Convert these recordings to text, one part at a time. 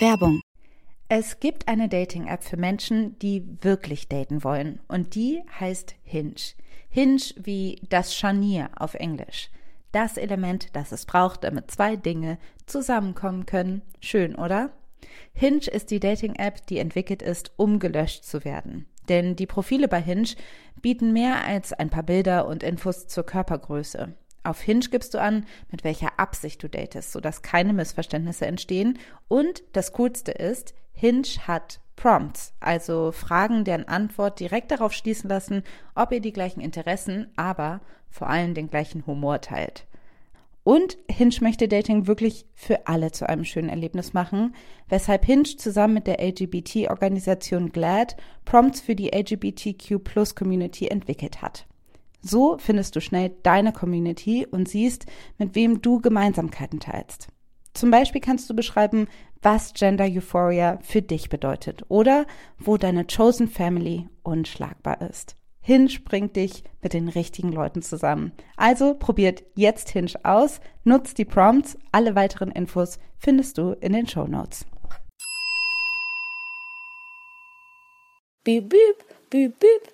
Werbung. Es gibt eine Dating-App für Menschen, die wirklich daten wollen. Und die heißt Hinge. Hinge wie das Scharnier auf Englisch. Das Element, das es braucht, damit zwei Dinge zusammenkommen können. Schön, oder? Hinge ist die Dating-App, die entwickelt ist, um gelöscht zu werden. Denn die Profile bei Hinge bieten mehr als ein paar Bilder und Infos zur Körpergröße. Auf Hinge gibst du an, mit welcher Absicht du datest, sodass keine Missverständnisse entstehen. Und das Coolste ist, Hinge hat Prompts, also Fragen, deren Antwort direkt darauf schließen lassen, ob ihr die gleichen Interessen, aber vor allem den gleichen Humor teilt. Und Hinge möchte Dating wirklich für alle zu einem schönen Erlebnis machen, weshalb Hinge zusammen mit der LGBT-Organisation GLAD Prompts für die LGBTQ-Plus-Community entwickelt hat. So findest du schnell deine Community und siehst, mit wem du Gemeinsamkeiten teilst. Zum Beispiel kannst du beschreiben, was Gender Euphoria für dich bedeutet oder wo deine Chosen Family unschlagbar ist. Hinge bringt dich mit den richtigen Leuten zusammen. Also probiert jetzt Hinge aus, nutzt die Prompts. Alle weiteren Infos findest du in den Show Notes. Beep, beep, beep, beep.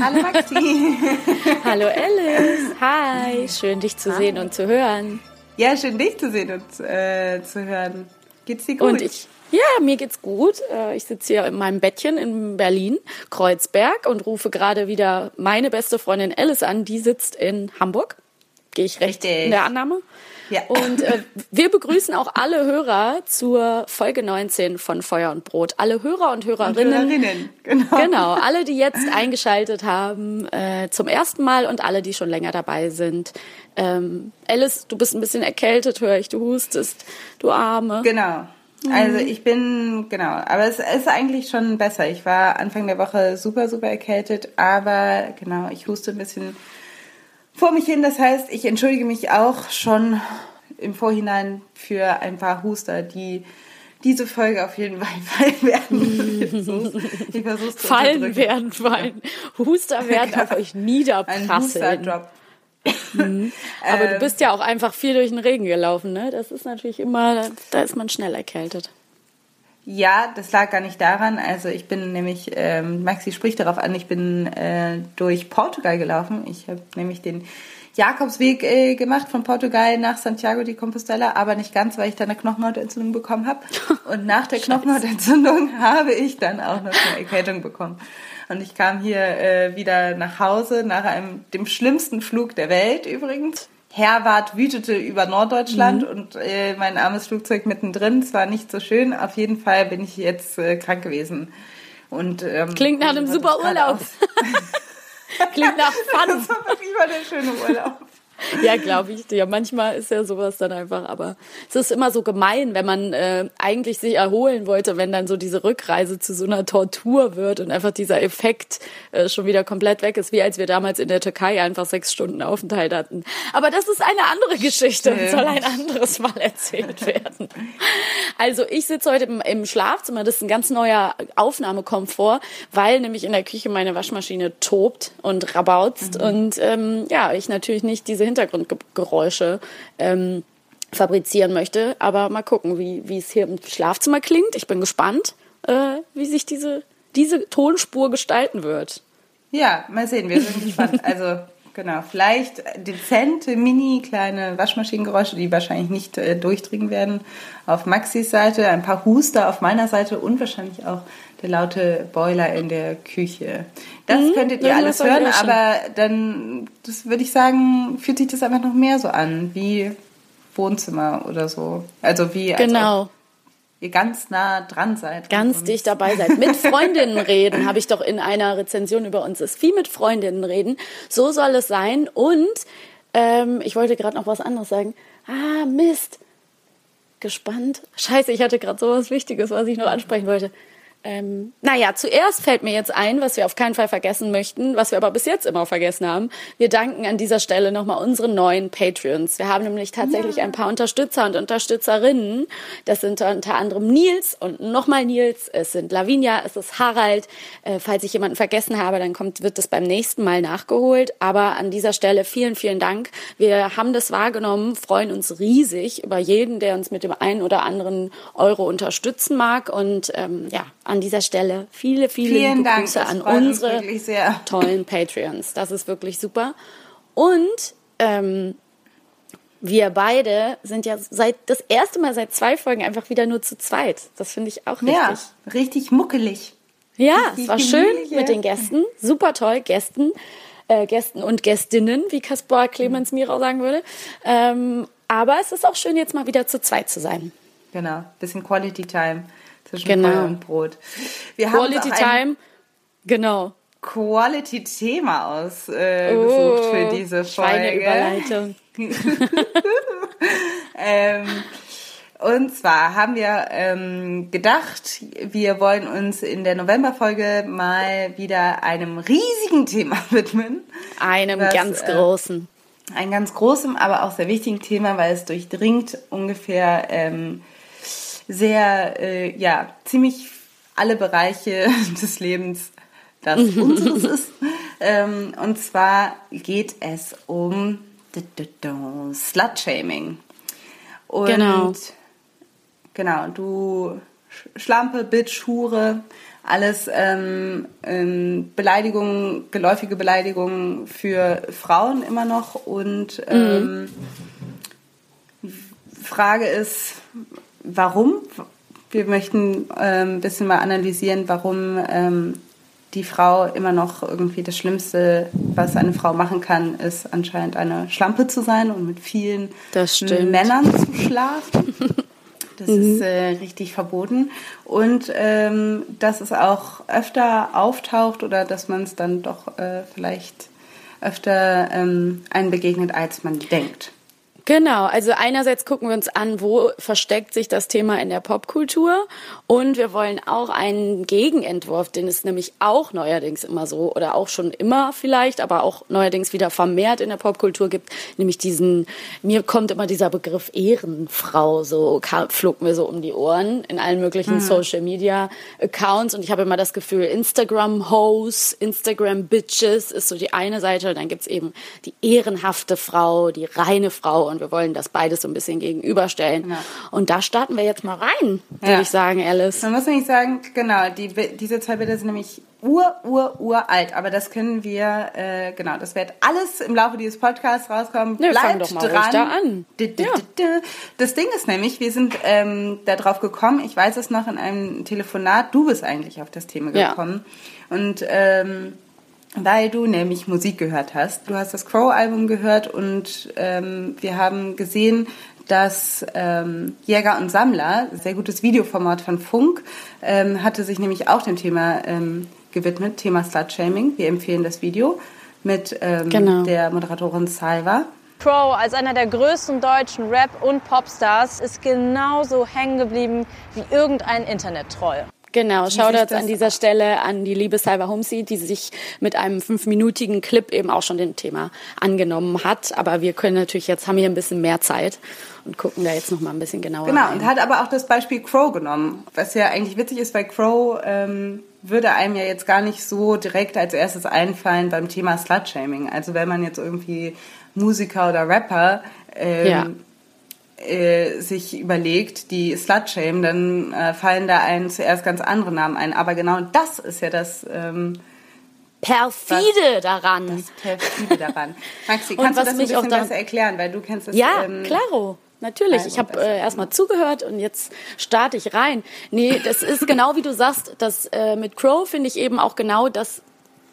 Hallo Maxi. Hallo Alice. Hi, schön dich zu sehen und zu hören. Ja, schön dich zu sehen und äh, zu hören. Geht's dir gut? Und ich, ja, mir geht's gut. Äh, Ich sitze hier in meinem Bettchen in Berlin, Kreuzberg und rufe gerade wieder meine beste Freundin Alice an. Die sitzt in Hamburg. Gehe ich recht Richtig. in der Annahme? Ja. Und äh, wir begrüßen auch alle Hörer zur Folge 19 von Feuer und Brot. Alle Hörer und Hörerinnen. Hörerinnen, genau. Genau, alle, die jetzt eingeschaltet haben äh, zum ersten Mal und alle, die schon länger dabei sind. Ähm, Alice, du bist ein bisschen erkältet, höre ich, du hustest, du Arme. Genau. Also ich bin, genau, aber es ist eigentlich schon besser. Ich war Anfang der Woche super, super erkältet, aber genau, ich huste ein bisschen vor mich hin. Das heißt, ich entschuldige mich auch schon im Vorhinein für ein paar Huster, die diese Folge auf jeden Fall fallen werden. Ich versuch's, zu Fallen werden fallen. Huster werden auf euch Ein niederprasseln. Husterdrop. Aber du Ähm, bist ja auch einfach viel durch den Regen gelaufen, ne? Das ist natürlich immer, da ist man schnell erkältet. Ja, das lag gar nicht daran. Also ich bin nämlich, ähm, Maxi spricht darauf an, ich bin äh, durch Portugal gelaufen. Ich habe nämlich den Jakobsweg äh, gemacht von Portugal nach Santiago de Compostela, aber nicht ganz, weil ich dann eine Knochenhautentzündung bekommen habe. Und nach der Knochenhautentzündung habe ich dann auch noch eine Erkältung bekommen. Und ich kam hier äh, wieder nach Hause nach einem dem schlimmsten Flug der Welt übrigens. Herwart wütete über Norddeutschland Mhm. und äh, mein armes Flugzeug mittendrin. Es war nicht so schön. Auf jeden Fall bin ich jetzt äh, krank gewesen. Und, ähm, Klingt nach einem super Urlaub. Klingt nach Fun. Das war wirklich mal der schöne Urlaub. Ja, glaube ich. Ja, manchmal ist ja sowas dann einfach, aber es ist immer so gemein, wenn man äh, eigentlich sich erholen wollte, wenn dann so diese Rückreise zu so einer Tortur wird und einfach dieser Effekt äh, schon wieder komplett weg ist, wie als wir damals in der Türkei einfach sechs Stunden Aufenthalt hatten. Aber das ist eine andere Geschichte und soll ein anderes Mal erzählt werden. Also ich sitze heute im, im Schlafzimmer, das ist ein ganz neuer Aufnahmekomfort, weil nämlich in der Küche meine Waschmaschine tobt und rabauzt und ähm, ja, ich natürlich nicht diese Hintergrundgeräusche ähm, fabrizieren möchte, aber mal gucken, wie, wie es hier im Schlafzimmer klingt. Ich bin gespannt, äh, wie sich diese, diese Tonspur gestalten wird. Ja, mal sehen, wir sind gespannt. Also, genau, vielleicht dezente, mini kleine Waschmaschinengeräusche, die wahrscheinlich nicht äh, durchdringen werden auf Maxis Seite, ein paar Huster auf meiner Seite und wahrscheinlich auch der laute Boiler in der Küche. Das könntet ihr alles hören, aber dann, das würde ich sagen, fühlt sich das einfach noch mehr so an, wie Wohnzimmer oder so. Also wie, als Genau. ihr ganz nah dran seid. ganz dicht dabei seid. Mit Freundinnen reden, habe ich doch in einer Rezension über uns ist. Wie mit Freundinnen reden. So soll es sein. Und ähm, ich wollte gerade noch was anderes sagen. Ah, Mist. Gespannt. Scheiße, ich hatte gerade sowas Wichtiges, was ich noch ansprechen wollte. Ähm, naja, zuerst fällt mir jetzt ein, was wir auf keinen Fall vergessen möchten, was wir aber bis jetzt immer vergessen haben. Wir danken an dieser Stelle nochmal unseren neuen Patreons. Wir haben nämlich tatsächlich ja. ein paar Unterstützer und Unterstützerinnen. Das sind unter anderem Nils und nochmal Nils. Es sind Lavinia, es ist Harald. Äh, falls ich jemanden vergessen habe, dann kommt, wird das beim nächsten Mal nachgeholt. Aber an dieser Stelle vielen, vielen Dank. Wir haben das wahrgenommen, freuen uns riesig über jeden, der uns mit dem einen oder anderen Euro unterstützen mag. Und ähm, ja, an dieser Stelle viele, viele Vielen Dank, Grüße an unsere tollen Patreons. Das ist wirklich super. Und ähm, wir beide sind ja seit das erste Mal seit zwei Folgen einfach wieder nur zu zweit. Das finde ich auch richtig. Ja, richtig muckelig. Ja, richtig es war schön mit den Gästen. Super toll, Gästen. Äh, Gästen und Gästinnen, wie Kaspar Clemens Mirau sagen würde. Ähm, aber es ist auch schön, jetzt mal wieder zu zweit zu sein. Genau, bisschen Quality Time zwischen genau. Feuer und Brot. Wir Quality Time, genau. Quality-Thema ausgesucht äh, oh, für diese Folge. Überleitung. ähm, und zwar haben wir ähm, gedacht, wir wollen uns in der Novemberfolge mal wieder einem riesigen Thema widmen. Einem was, ganz äh, großen. Äh, ein ganz großem, aber auch sehr wichtigen Thema, weil es durchdringt ungefähr ähm, sehr, äh, ja, ziemlich alle Bereiche des Lebens, das unseres ist. Ähm, und zwar geht es um Slut-Shaming. Und genau. Genau, du Schlampe, Bitch, Hure, alles ähm, ähm, Beleidigungen, geläufige Beleidigungen für Frauen immer noch. Und mhm. ähm, mhm. Frage ist, warum. Wir möchten ähm, ein bisschen mal analysieren, warum ähm, die Frau immer noch irgendwie das Schlimmste, was eine Frau machen kann, ist anscheinend eine Schlampe zu sein und mit vielen Männern zu schlafen. Das mhm. ist äh, richtig verboten. Und ähm, dass es auch öfter auftaucht oder dass man es dann doch äh, vielleicht öfter ähm, einen begegnet, als man denkt. Genau, also einerseits gucken wir uns an, wo versteckt sich das Thema in der Popkultur. Und wir wollen auch einen Gegenentwurf, den es nämlich auch neuerdings immer so oder auch schon immer vielleicht, aber auch neuerdings wieder vermehrt in der Popkultur gibt, nämlich diesen, mir kommt immer dieser Begriff Ehrenfrau, so flog mir so um die Ohren in allen möglichen mhm. Social Media Accounts. Und ich habe immer das Gefühl, Instagram Hoes, Instagram Bitches ist so die eine Seite, dann gibt's eben die ehrenhafte Frau, die reine Frau. Und wir wollen das beides so ein bisschen gegenüberstellen. Ja. Und da starten wir jetzt mal rein, würde ja. ich sagen, Alice. Man muss nämlich sagen, genau, die, diese zwei Bilder sind nämlich ur, ur, uralt, aber das können wir, äh, genau, das wird alles im Laufe dieses Podcasts rauskommen. Ja, Bleibt doch mal dran. Da an. Ja. Das Ding ist nämlich, wir sind ähm, da drauf gekommen, ich weiß es noch in einem Telefonat, du bist eigentlich auf das Thema gekommen. Ja. Und ähm, weil du nämlich Musik gehört hast. Du hast das Crow-Album gehört und ähm, wir haben gesehen, dass ähm, Jäger und Sammler, sehr gutes Videoformat von Funk, ähm, hatte sich nämlich auch dem Thema ähm, gewidmet, Thema Slut-Shaming. Wir empfehlen das Video mit ähm, genau. der Moderatorin Salva. Crow als einer der größten deutschen Rap- und Popstars ist genauso hängen geblieben wie irgendein Internet-Troll. Genau, Shoutouts an dieser Stelle an die liebe Cyber Homesy, die sich mit einem fünfminütigen Clip eben auch schon dem Thema angenommen hat. Aber wir können natürlich jetzt, haben hier ein bisschen mehr Zeit und gucken da jetzt noch mal ein bisschen genauer Genau, rein. und hat aber auch das Beispiel Crow genommen, was ja eigentlich witzig ist, weil Crow ähm, würde einem ja jetzt gar nicht so direkt als erstes einfallen beim Thema Slutshaming. Also wenn man jetzt irgendwie Musiker oder Rapper ähm, ja äh, sich überlegt, die Slut-Shame, dann äh, fallen da einen zuerst ganz andere Namen ein. Aber genau das ist ja das ähm, perfide was, daran. Das perfide daran. Maxi, kannst du das ein bisschen besser erklären, weil du kennst das. Ja, ähm, klaro. Natürlich, ich habe äh, erstmal zugehört und jetzt starte ich rein. Nee, das ist genau wie du sagst, das äh, mit Crow finde ich eben auch genau das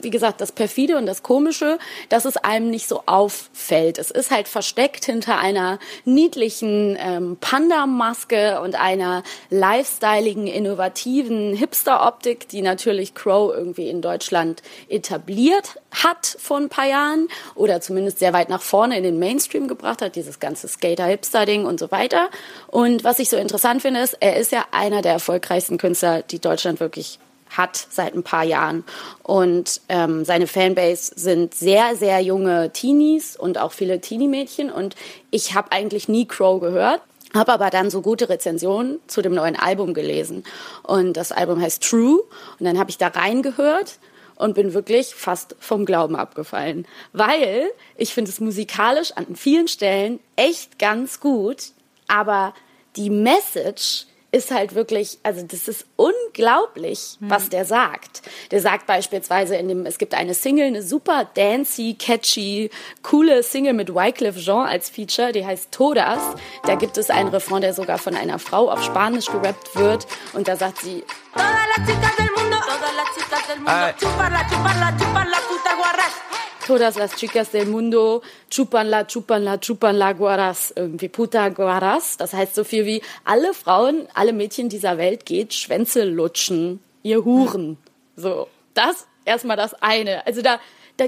wie gesagt, das perfide und das komische, dass es einem nicht so auffällt. Es ist halt versteckt hinter einer niedlichen ähm, Panda-Maske und einer lifestyleigen, innovativen Hipster-Optik, die natürlich Crow irgendwie in Deutschland etabliert hat vor ein paar Jahren oder zumindest sehr weit nach vorne in den Mainstream gebracht hat, dieses ganze Skater-Hipster-Ding und so weiter. Und was ich so interessant finde, ist, er ist ja einer der erfolgreichsten Künstler, die Deutschland wirklich hat seit ein paar Jahren. Und ähm, seine Fanbase sind sehr, sehr junge Teenies und auch viele Teenie-Mädchen. Und ich habe eigentlich nie Crow gehört. Habe aber dann so gute Rezensionen zu dem neuen Album gelesen. Und das Album heißt True. Und dann habe ich da reingehört und bin wirklich fast vom Glauben abgefallen. Weil ich finde es musikalisch an vielen Stellen echt ganz gut. Aber die Message ist halt wirklich, also das ist unglaublich, mhm. was der sagt. Der sagt beispielsweise in dem, es gibt eine Single, eine super dancy, catchy, coole Single mit Wycliffe Jean als Feature, die heißt Todas. Da gibt es einen Refrain, der sogar von einer Frau auf Spanisch gerappt wird und da sagt sie Todas las chicas del mundo, todas las chicas del mundo, chuparla, chuparla, chuparla, puta guarras todas las chicas del mundo chupan la, chupan la, chupan la guaras, irgendwie puta guaras. Das heißt so viel wie alle Frauen, alle Mädchen dieser Welt geht Schwänze lutschen, ihr Huren. So, das erstmal das eine. Also da, da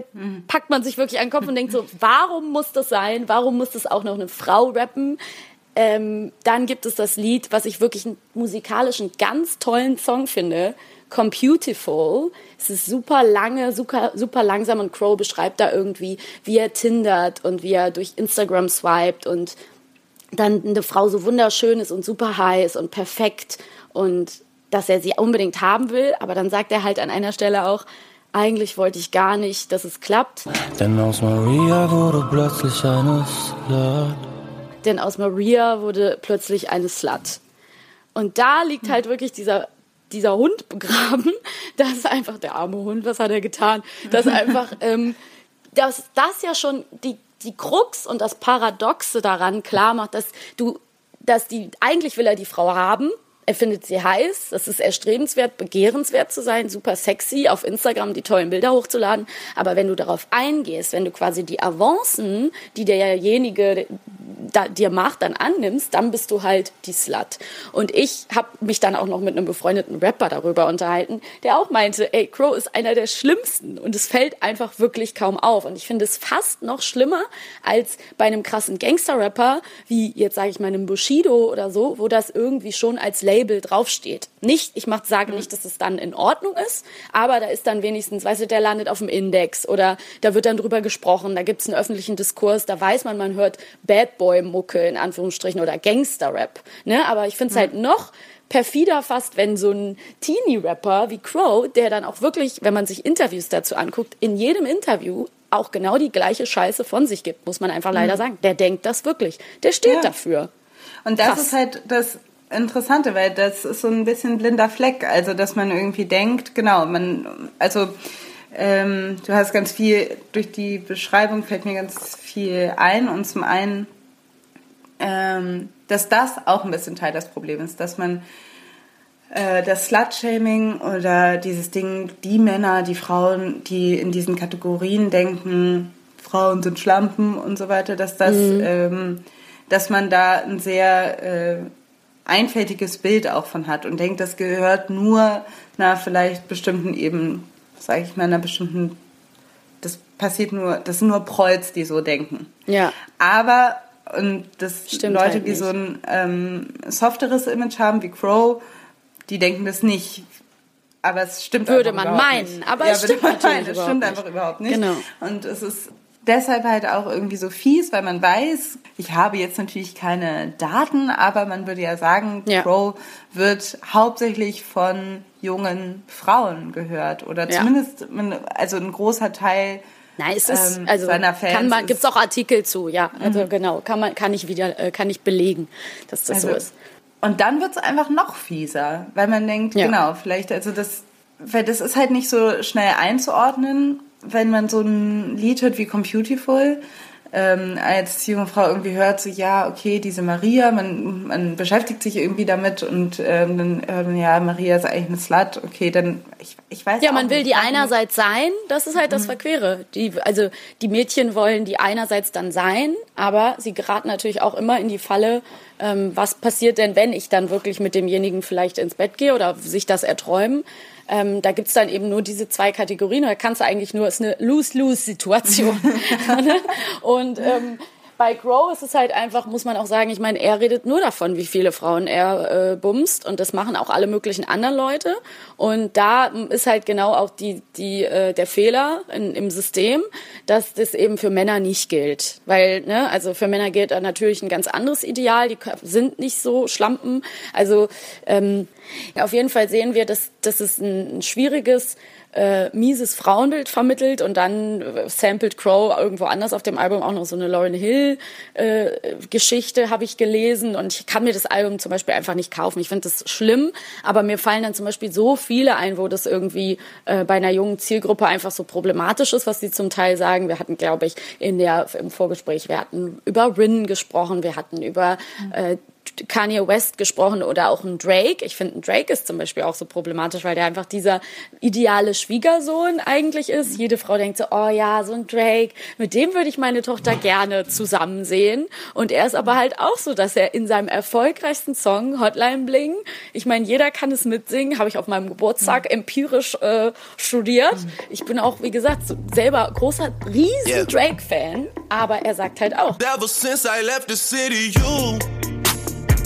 packt man sich wirklich an den Kopf und denkt so, warum muss das sein? Warum muss das auch noch eine Frau rappen? Ähm, dann gibt es das Lied, was ich wirklich einen musikalischen ganz tollen Song finde, Computiful. Es ist super lange, super, super langsam und Crow beschreibt da irgendwie, wie er tindert und wie er durch Instagram swiped und dann eine Frau so wunderschön ist und super heiß und perfekt und dass er sie unbedingt haben will, aber dann sagt er halt an einer Stelle auch, eigentlich wollte ich gar nicht, dass es klappt. Denn aus Maria wurde plötzlich eine Slut. Denn aus Maria wurde plötzlich eine Slut. Und da liegt halt wirklich dieser dieser Hund begraben. Das ist einfach der arme Hund, was hat er getan? Das ist einfach, ähm, dass das ja schon die, die Krux und das Paradoxe daran klar macht, dass du, dass die, eigentlich will er die Frau haben, er findet sie heiß, das ist erstrebenswert, begehrenswert zu sein, super sexy, auf Instagram die tollen Bilder hochzuladen. Aber wenn du darauf eingehst, wenn du quasi die Avancen, die derjenige da, dir macht, dann annimmst, dann bist du halt die Slut. Und ich habe mich dann auch noch mit einem befreundeten Rapper darüber unterhalten, der auch meinte, ey, Crow ist einer der schlimmsten und es fällt einfach wirklich kaum auf. Und ich finde es fast noch schlimmer als bei einem krassen Gangster-Rapper, wie jetzt sage ich mal einem Bushido oder so, wo das irgendwie schon als Label draufsteht. Nicht, ich mach, sage nicht, dass es dann in Ordnung ist, aber da ist dann wenigstens, weißt du, der landet auf dem Index oder da wird dann drüber gesprochen, da gibt es einen öffentlichen Diskurs, da weiß man, man hört Bad Boy-Mucke in Anführungsstrichen oder Gangster-Rap. Ne? Aber ich finde es mhm. halt noch perfider fast, wenn so ein Teenie-Rapper wie Crow, der dann auch wirklich, wenn man sich Interviews dazu anguckt, in jedem Interview auch genau die gleiche Scheiße von sich gibt, muss man einfach leider mhm. sagen. Der denkt das wirklich. Der steht ja. dafür. Und das Krass. ist halt das Interessante, weil das ist so ein bisschen blinder Fleck. Also, dass man irgendwie denkt, genau, man, also, ähm, du hast ganz viel, durch die Beschreibung fällt mir ganz viel ein. Und zum einen, ähm, dass das auch ein bisschen Teil des Problems ist, dass man äh, das Slut-Shaming oder dieses Ding, die Männer, die Frauen, die in diesen Kategorien denken, Frauen sind Schlampen und so weiter, dass das, mhm. ähm, dass man da ein sehr äh, einfältiges Bild auch von hat und denkt, das gehört nur einer vielleicht bestimmten eben, sage ich mal, einer bestimmten, das passiert nur, das sind nur Prolls, die so denken. Ja. Aber und das Stimmt Leute, halt die so ein ähm, softeres Image haben wie Crow, die denken das nicht. Aber es stimmt Würde man meinen, nicht. aber ja, es stimmt man meinen. Es stimmt einfach überhaupt nicht. Genau. Und es ist deshalb halt auch irgendwie so fies, weil man weiß, ich habe jetzt natürlich keine Daten, aber man würde ja sagen, ja. Crow wird hauptsächlich von jungen Frauen gehört oder ja. zumindest also ein großer Teil Nein, es ist ähm, also seiner Fans kann man gibt's auch Artikel zu, ja, also mhm. genau, kann man kann ich wieder äh, kann ich belegen, dass das also, so ist. Und dann wird's einfach noch fieser, weil man denkt, ja. genau, vielleicht also das weil das ist halt nicht so schnell einzuordnen wenn man so ein Lied hört wie Computiful, ähm, als junge Frau irgendwie hört, so ja, okay, diese Maria, man, man beschäftigt sich irgendwie damit und ähm, dann hört man, ja, Maria ist eigentlich eine Slut, okay, dann, ich, ich weiß Ja, man will die einerseits sein, das ist halt das mhm. Verquere. Die, also die Mädchen wollen die einerseits dann sein, aber sie geraten natürlich auch immer in die Falle, ähm, was passiert denn, wenn ich dann wirklich mit demjenigen vielleicht ins Bett gehe oder sich das erträumen. Ähm, da gibt's dann eben nur diese zwei Kategorien. Da kannst du eigentlich nur, ist eine Lose-Lose-Situation. und ähm, bei Crow ist es halt einfach, muss man auch sagen, ich meine, er redet nur davon, wie viele Frauen er äh, bumst und das machen auch alle möglichen anderen Leute. Und da ist halt genau auch die, die, äh, der Fehler in, im System, dass das eben für Männer nicht gilt. Weil, ne, also für Männer gilt natürlich ein ganz anderes Ideal, die sind nicht so Schlampen. Also ähm, auf jeden Fall sehen wir, dass, dass es ein, ein schwieriges äh, mieses Frauenbild vermittelt und dann äh, sampled Crow irgendwo anders auf dem Album auch noch so eine Lauren Hill äh, Geschichte habe ich gelesen und ich kann mir das Album zum Beispiel einfach nicht kaufen. Ich finde das schlimm, aber mir fallen dann zum Beispiel so viele ein, wo das irgendwie äh, bei einer jungen Zielgruppe einfach so problematisch ist, was sie zum Teil sagen. Wir hatten, glaube ich, in der im Vorgespräch, wir hatten über Rin gesprochen, wir hatten über äh, Kanye West gesprochen oder auch ein Drake. Ich finde, ein Drake ist zum Beispiel auch so problematisch, weil der einfach dieser ideale Schwiegersohn eigentlich ist. Jede Frau denkt so, oh ja, so ein Drake, mit dem würde ich meine Tochter gerne zusammen sehen. Und er ist aber halt auch so, dass er in seinem erfolgreichsten Song Hotline Bling, ich meine, jeder kann es mitsingen, habe ich auf meinem Geburtstag empirisch äh, studiert. Ich bin auch, wie gesagt, selber großer, riesen. Drake-Fan, aber er sagt halt auch.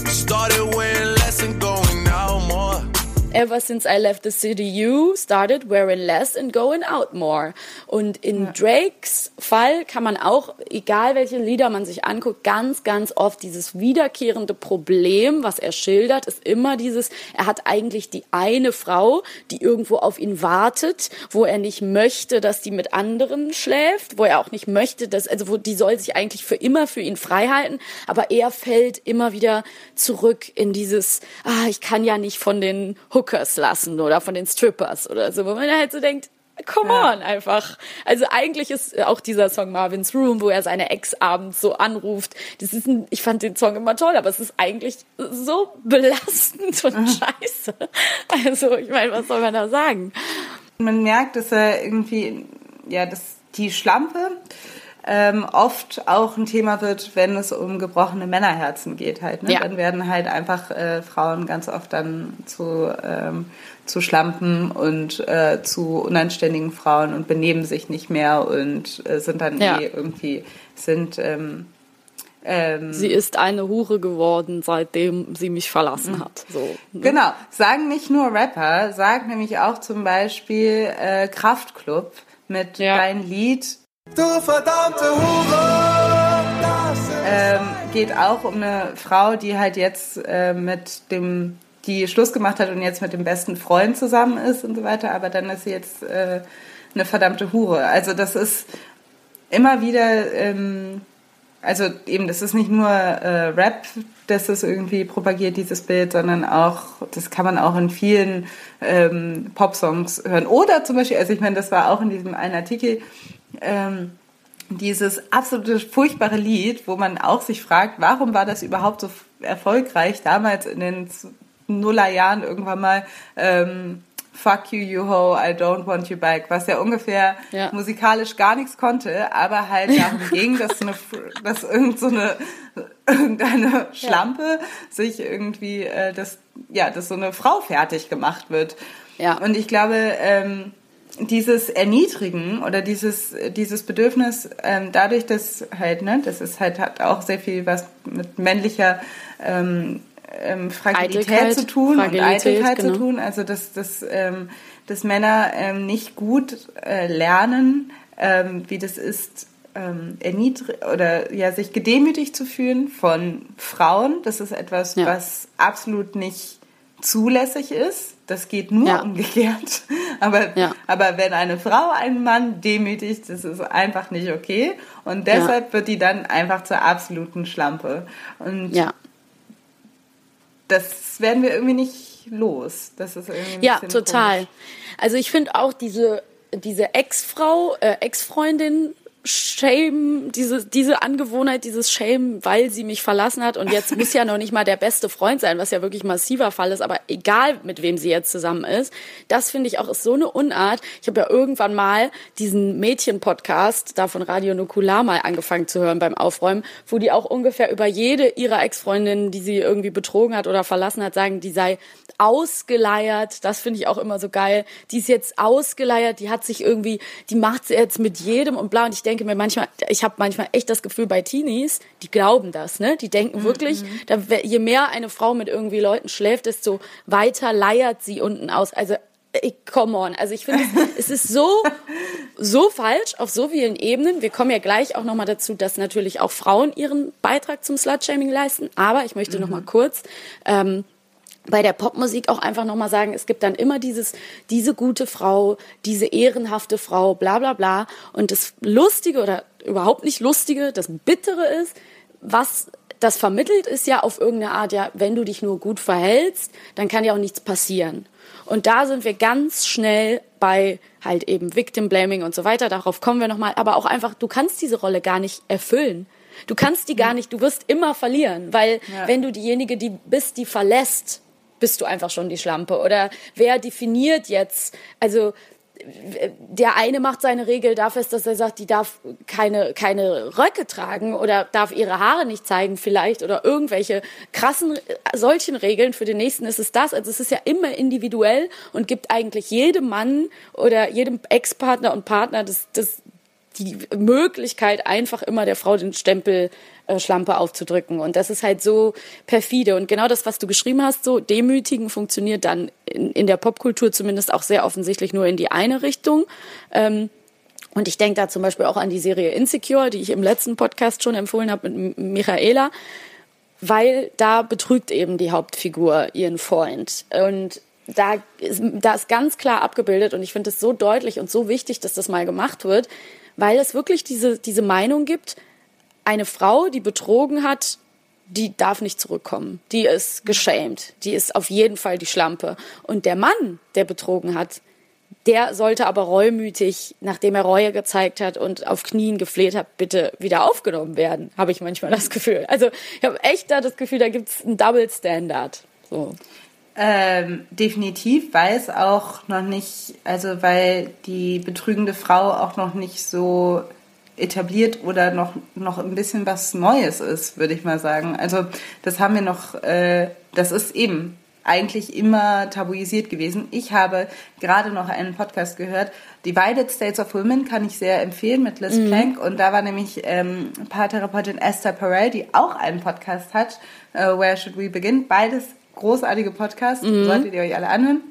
Started wearing less and going out more. Ever since I left the city, you started wearing less and going out more. Und in ja. Drakes Fall kann man auch, egal welche Lieder man sich anguckt, ganz, ganz oft dieses wiederkehrende Problem, was er schildert, ist immer dieses, er hat eigentlich die eine Frau, die irgendwo auf ihn wartet, wo er nicht möchte, dass die mit anderen schläft, wo er auch nicht möchte, dass, also wo die soll sich eigentlich für immer für ihn frei halten, aber er fällt immer wieder zurück in dieses, ah, ich kann ja nicht von den Hookers lassen oder von den Strippers oder so, wo man halt so denkt, come ja. on, einfach. Also eigentlich ist auch dieser Song Marvin's Room, wo er seine Ex abends so anruft. Das ist ein, ich fand den Song immer toll, aber es ist eigentlich so belastend und scheiße. Also, ich meine, was soll man da sagen? Man merkt, dass er irgendwie, ja, dass die Schlampe, ähm, oft auch ein Thema wird, wenn es um gebrochene Männerherzen geht halt. Ne? Ja. Dann werden halt einfach äh, Frauen ganz oft dann zu, ähm, zu Schlampen und äh, zu unanständigen Frauen und benehmen sich nicht mehr und äh, sind dann ja. eh irgendwie, sind... Ähm, ähm, sie ist eine Hure geworden, seitdem sie mich verlassen mhm. hat. So. Ne? Genau, sagen nicht nur Rapper, sagen nämlich auch zum Beispiel äh, Kraftklub mit ja. dein Lied Du verdammte Hure! Ähm, geht auch um eine Frau, die halt jetzt äh, mit dem, die Schluss gemacht hat und jetzt mit dem besten Freund zusammen ist und so weiter, aber dann ist sie jetzt äh, eine verdammte Hure. Also das ist immer wieder, ähm, also eben, das ist nicht nur äh, Rap, das es irgendwie propagiert, dieses Bild, sondern auch, das kann man auch in vielen ähm, Popsongs hören. Oder zum Beispiel, also ich meine, das war auch in diesem einen Artikel, ähm, dieses absolute furchtbare Lied, wo man auch sich fragt, warum war das überhaupt so erfolgreich damals in den Nullerjahren irgendwann mal ähm, Fuck you, you ho, I don't want you back, was ja ungefähr ja. musikalisch gar nichts konnte, aber halt darum ging, dass, eine, dass irgend so eine, irgendeine Schlampe ja. sich irgendwie, äh, dass, ja, dass so eine Frau fertig gemacht wird. Ja. Und ich glaube, ähm, dieses Erniedrigen oder dieses, dieses Bedürfnis, ähm, dadurch, dass halt, ne, das ist halt, hat auch sehr viel was mit männlicher ähm, ähm, Fragilität Eitelkeit, zu tun Fragilität, und Eitelkeit genau. zu tun. Also dass, dass, ähm, dass Männer ähm, nicht gut äh, lernen, ähm, wie das ist, ähm, erniedrig oder ja, sich gedemütigt zu fühlen von Frauen. Das ist etwas, ja. was absolut nicht zulässig ist. Das geht nur ja. umgekehrt. Aber, ja. aber wenn eine Frau einen Mann demütigt, das ist einfach nicht okay. Und deshalb ja. wird die dann einfach zur absoluten Schlampe. Und ja. das werden wir irgendwie nicht los. Das ist irgendwie ja, total. Komisch. Also ich finde auch diese, diese Ex-Frau, äh, Ex-Freundin Shame, diese, diese Angewohnheit, dieses Shame, weil sie mich verlassen hat und jetzt muss ja noch nicht mal der beste Freund sein, was ja wirklich massiver Fall ist, aber egal mit wem sie jetzt zusammen ist, das finde ich auch ist so eine Unart. Ich habe ja irgendwann mal diesen Mädchen-Podcast da von Radio Nukular mal angefangen zu hören beim Aufräumen, wo die auch ungefähr über jede ihrer Ex-Freundinnen, die sie irgendwie betrogen hat oder verlassen hat, sagen, die sei ausgeleiert. Das finde ich auch immer so geil. Die ist jetzt ausgeleiert, die hat sich irgendwie, die macht sie jetzt mit jedem und bla und ich denke mir manchmal, ich habe manchmal echt das Gefühl bei Teenies, die glauben das, ne? Die denken wirklich, mhm. da, je mehr eine Frau mit irgendwie Leuten schläft, desto weiter leiert sie unten aus. Also ich, come on. Also ich finde, es, ist so, so falsch auf so vielen Ebenen. Wir kommen ja gleich auch nochmal dazu, dass natürlich auch Frauen ihren Beitrag zum Slutshaming leisten. Aber ich möchte mhm. nochmal kurz ähm, bei der Popmusik auch einfach nochmal sagen, es gibt dann immer dieses, diese gute Frau, diese ehrenhafte Frau, bla bla bla. Und das Lustige oder überhaupt nicht Lustige, das Bittere ist, was das vermittelt ist ja auf irgendeine Art, ja, wenn du dich nur gut verhältst, dann kann ja auch nichts passieren. Und da sind wir ganz schnell bei halt eben Victim Blaming und so weiter. Darauf kommen wir nochmal. Aber auch einfach, du kannst diese Rolle gar nicht erfüllen. Du kannst die gar nicht, du wirst immer verlieren, weil ja. wenn du diejenige, die bist, die verlässt, bist du einfach schon die Schlampe. Oder wer definiert jetzt, also der eine macht seine Regel da fest, dass er sagt, die darf keine, keine Röcke tragen oder darf ihre Haare nicht zeigen vielleicht oder irgendwelche krassen solchen Regeln. Für den nächsten ist es das. Also es ist ja immer individuell und gibt eigentlich jedem Mann oder jedem Ex-Partner und Partner das, das, die Möglichkeit, einfach immer der Frau den Stempel äh, Schlampe aufzudrücken. Und das ist halt so perfide. Und genau das, was du geschrieben hast, so demütigen, funktioniert dann in, in der Popkultur zumindest auch sehr offensichtlich nur in die eine Richtung. Ähm, und ich denke da zum Beispiel auch an die Serie Insecure, die ich im letzten Podcast schon empfohlen habe mit Michaela, weil da betrügt eben die Hauptfigur ihren Freund. Und da ist, da ist ganz klar abgebildet und ich finde es so deutlich und so wichtig, dass das mal gemacht wird, weil es wirklich diese, diese Meinung gibt, eine Frau, die betrogen hat, die darf nicht zurückkommen. Die ist geschämt. Die ist auf jeden Fall die Schlampe. Und der Mann, der betrogen hat, der sollte aber reumütig, nachdem er Reue gezeigt hat und auf Knien gefleht hat, bitte wieder aufgenommen werden, habe ich manchmal das Gefühl. Also ich habe echt da das Gefühl, da gibt es einen Double Standard. So. Ähm, definitiv, weil es auch noch nicht, also weil die betrügende Frau auch noch nicht so etabliert oder noch, noch ein bisschen was Neues ist, würde ich mal sagen. Also das haben wir noch, äh, das ist eben eigentlich immer tabuisiert gewesen. Ich habe gerade noch einen Podcast gehört, Divided States of Women kann ich sehr empfehlen mit Liz mhm. Plank und da war nämlich ähm, Paartherapeutin Esther Perel, die auch einen Podcast hat, äh, Where Should We Begin? Beides großartige Podcasts, mhm. solltet ihr euch alle anhören.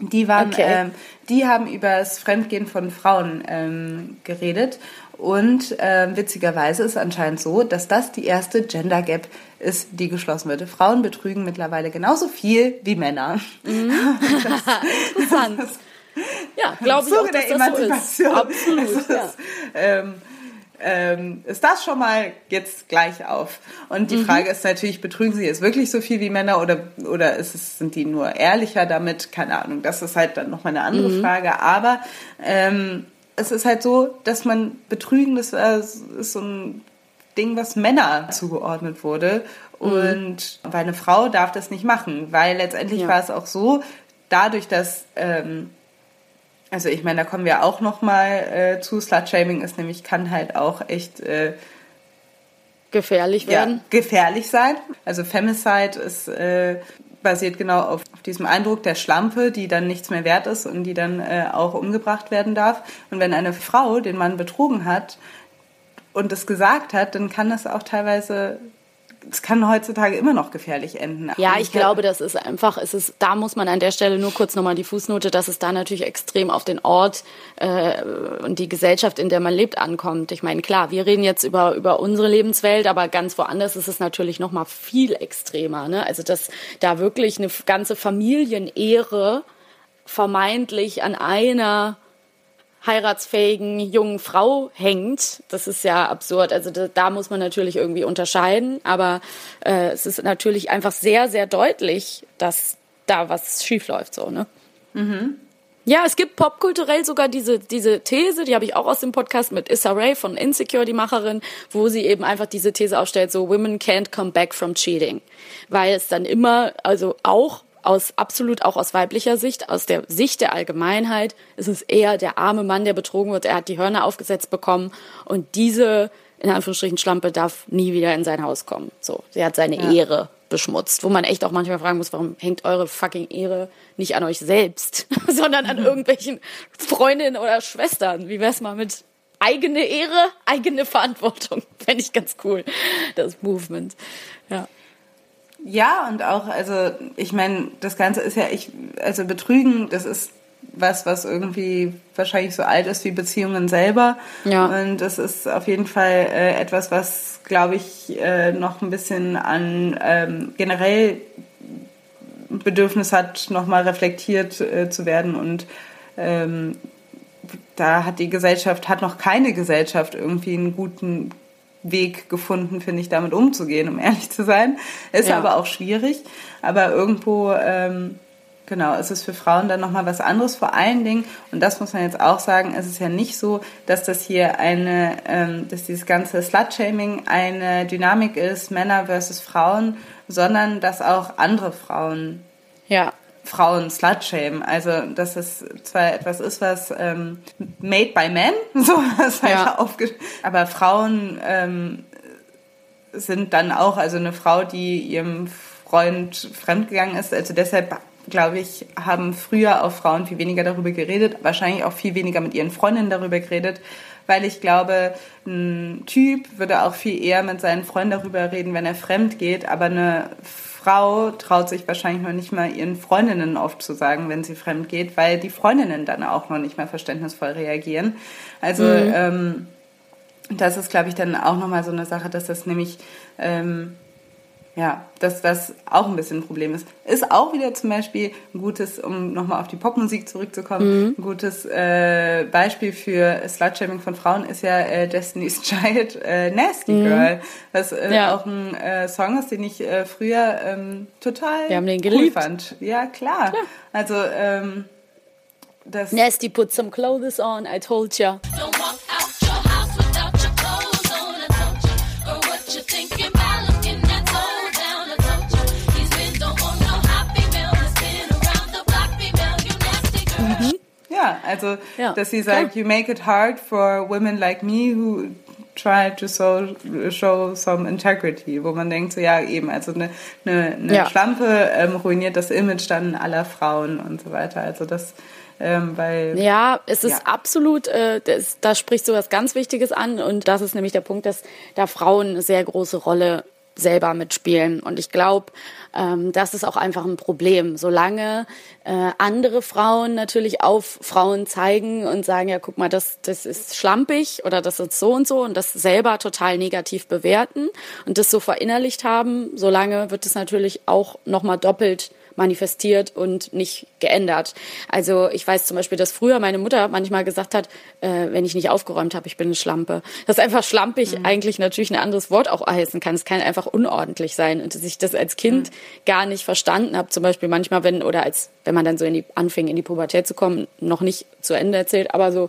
Die waren, okay. ähm, die haben über das Fremdgehen von Frauen ähm, geredet und äh, witzigerweise ist anscheinend so, dass das die erste Gender Gap ist, die geschlossen wird. Frauen betrügen mittlerweile genauso viel wie Männer. Mhm. Interessant. ja, glaube ich auch, dass der das so ist. Absolut. Ist, ja. ähm, ähm, ist das schon mal jetzt gleich auf. Und die mhm. Frage ist natürlich, betrügen sie jetzt wirklich so viel wie Männer oder, oder ist es, sind die nur ehrlicher damit? Keine Ahnung. Das ist halt dann nochmal eine andere mhm. Frage. Aber ähm, es ist halt so, dass man betrügen, das ist so ein Ding, was Männer zugeordnet wurde. Mhm. Und mhm. weil eine Frau darf das nicht machen, weil letztendlich ja. war es auch so, dadurch, dass, ähm, also ich meine, da kommen wir auch noch mal äh, zu, Slut-Shaming ist nämlich, kann halt auch echt... Äh, gefährlich werden. Ja, gefährlich sein. Also Femicide ist äh, basiert genau auf, auf, diesem Eindruck der Schlampe, die dann nichts mehr wert ist und die dann äh, auch umgebracht werden darf. Und wenn eine Frau den Mann betrogen hat und es gesagt hat, dann kann das auch teilweise es kann heutzutage immer noch gefährlich enden. Ja, ich glaube, das ist einfach, es ist, da muss man an der Stelle nur kurz nochmal die Fußnote, dass es da natürlich extrem auf den Ort äh, und die Gesellschaft, in der man lebt, ankommt. Ich meine, klar, wir reden jetzt über, über unsere Lebenswelt, aber ganz woanders ist es natürlich nochmal viel extremer. Ne? Also, dass da wirklich eine ganze Familienehre vermeintlich an einer heiratsfähigen jungen Frau hängt. Das ist ja absurd. Also da, da muss man natürlich irgendwie unterscheiden. Aber äh, es ist natürlich einfach sehr, sehr deutlich, dass da was schief läuft. So, ne? Mhm. Ja, es gibt popkulturell sogar diese, diese These, die habe ich auch aus dem Podcast mit Issa Rae von Insecure, die Macherin, wo sie eben einfach diese These aufstellt, so Women can't come back from cheating. Weil es dann immer, also auch aus absolut auch aus weiblicher Sicht, aus der Sicht der Allgemeinheit, ist es eher der arme Mann, der betrogen wird. Er hat die Hörner aufgesetzt bekommen und diese in Anführungsstrichen Schlampe darf nie wieder in sein Haus kommen. So, sie hat seine ja. Ehre beschmutzt, wo man echt auch manchmal fragen muss, warum hängt eure fucking Ehre nicht an euch selbst, sondern an irgendwelchen Freundinnen oder Schwestern? Wie wär's mal mit eigene Ehre, eigene Verantwortung. Fände ich ganz cool, das Movement. Ja. Ja, und auch, also ich meine, das Ganze ist ja, ich, also Betrügen, das ist was, was irgendwie wahrscheinlich so alt ist wie Beziehungen selber. Ja. Und das ist auf jeden Fall äh, etwas, was, glaube ich, äh, noch ein bisschen an ähm, generell Bedürfnis hat, nochmal reflektiert äh, zu werden. Und ähm, da hat die Gesellschaft, hat noch keine Gesellschaft irgendwie einen guten Weg gefunden, finde ich, damit umzugehen, um ehrlich zu sein. Ist ja. aber auch schwierig. Aber irgendwo ähm, Genau, es ist für Frauen dann nochmal was anderes. Vor allen Dingen, und das muss man jetzt auch sagen, es ist ja nicht so, dass das hier eine, ähm, dass dieses ganze Slut-Shaming eine Dynamik ist, Männer versus Frauen, sondern dass auch andere Frauen ja. Frauen slut-shamen. Also, dass es zwar etwas ist, was ähm, made by men, so was halt ja. aufge aber Frauen ähm, sind dann auch, also eine Frau, die ihrem Freund fremdgegangen ist, also deshalb glaube ich, haben früher auch Frauen viel weniger darüber geredet, wahrscheinlich auch viel weniger mit ihren Freundinnen darüber geredet, weil ich glaube, ein Typ würde auch viel eher mit seinen Freunden darüber reden, wenn er fremd geht, aber eine Frau traut sich wahrscheinlich noch nicht mal ihren Freundinnen oft zu sagen, wenn sie fremd geht, weil die Freundinnen dann auch noch nicht mal verständnisvoll reagieren. Also mhm. ähm, das ist, glaube ich, dann auch nochmal so eine Sache, dass das nämlich ähm, ja, dass das auch ein bisschen ein Problem ist. Ist auch wieder zum Beispiel ein gutes, um nochmal auf die Popmusik zurückzukommen, mhm. ein gutes äh, Beispiel für Slutshaming von Frauen ist ja äh, Destiny's Child äh, Nasty mhm. Girl, was äh, ja. auch ein äh, Song ist, den ich äh, früher ähm, total Wir haben den geliebt. cool fand. Ja, klar. klar. Also ähm, das Nasty put some clothes on, I told ya. Ja, also ja. dass sie sagt, you make it hard for women like me who try to so, show some integrity, wo man denkt, so ja eben, also eine, eine, eine ja. Schlampe ähm, ruiniert das Image dann aller Frauen und so weiter. Also das ähm, weil ja, es ist ja. absolut, äh, das, da sprichst du was ganz Wichtiges an und das ist nämlich der Punkt, dass da Frauen eine sehr große Rolle selber mitspielen. Und ich glaube, ähm, das ist auch einfach ein Problem. Solange äh, andere Frauen natürlich auf Frauen zeigen und sagen, ja, guck mal, das, das ist schlampig oder das ist so und so und das selber total negativ bewerten und das so verinnerlicht haben, solange wird es natürlich auch nochmal doppelt manifestiert und nicht geändert. Also ich weiß zum Beispiel, dass früher meine Mutter manchmal gesagt hat, äh, wenn ich nicht aufgeräumt habe, ich bin eine Schlampe. Dass einfach schlampig mhm. eigentlich natürlich ein anderes Wort auch heißen kann. Es kann einfach unordentlich sein und dass ich das als Kind mhm. gar nicht verstanden habe. Zum Beispiel manchmal, wenn oder als wenn man dann so in die anfing in die Pubertät zu kommen, noch nicht zu Ende erzählt, aber so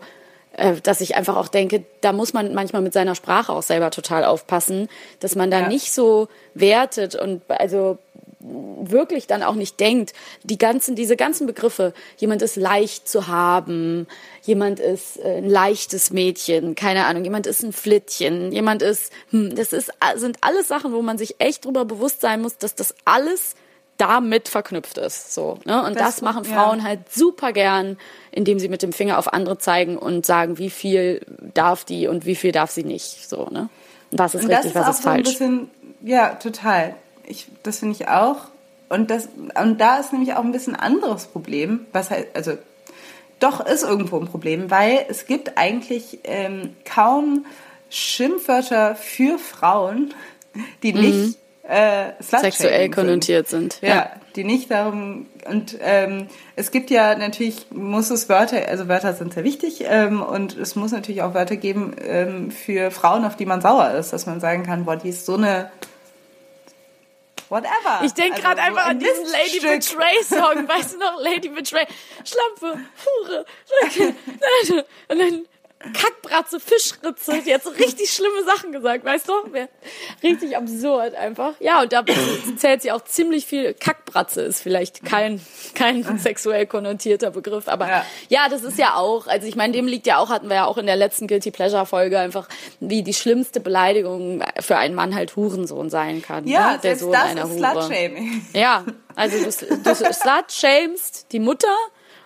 äh, dass ich einfach auch denke, da muss man manchmal mit seiner Sprache auch selber total aufpassen, dass man da ja. nicht so wertet und also wirklich dann auch nicht denkt, die ganzen, diese ganzen Begriffe, jemand ist leicht zu haben, jemand ist äh, ein leichtes Mädchen, keine Ahnung, jemand ist ein Flittchen, jemand ist, hm, das ist, sind alles Sachen, wo man sich echt drüber bewusst sein muss, dass das alles damit verknüpft ist, so, ne? Und das, das machen Frauen ja. halt super gern, indem sie mit dem Finger auf andere zeigen und sagen, wie viel darf die und wie viel darf sie nicht, so, ne? Was ist und richtig, was ist, falsch. So ja, total ich, das finde ich auch. Und, das, und da ist nämlich auch ein bisschen ein anderes Problem, was halt, also doch ist irgendwo ein Problem, weil es gibt eigentlich ähm, kaum Schimpfwörter für Frauen, die mhm. nicht äh, sexuell konnotiert sind. Ja. ja. die nicht darum und ähm, es gibt ja natürlich muss es Wörter, also Wörter sind sehr wichtig ähm, und es muss natürlich auch Wörter geben ähm, für Frauen, auf die man sauer ist, dass man sagen kann, boah, die ist so eine whatever. Ich denke gerade also einfach so an diesen Lady. Betray Song. Weißt du noch, Lady Betray? Schlampe, Hure. Und dann Kackbratze, Fischritze, die hat so richtig schlimme Sachen gesagt, weißt du? Richtig absurd einfach. Ja, und da zählt sie auch ziemlich viel. Kackbratze ist vielleicht kein, kein sexuell konnotierter Begriff, aber ja. ja, das ist ja auch, also ich meine, dem liegt ja auch, hatten wir ja auch in der letzten Guilty Pleasure Folge einfach, wie die schlimmste Beleidigung für einen Mann halt Hurensohn sein kann. Ja, ne? der Sohn das einer ist Hure. Ja, also du, du slut-shamest die Mutter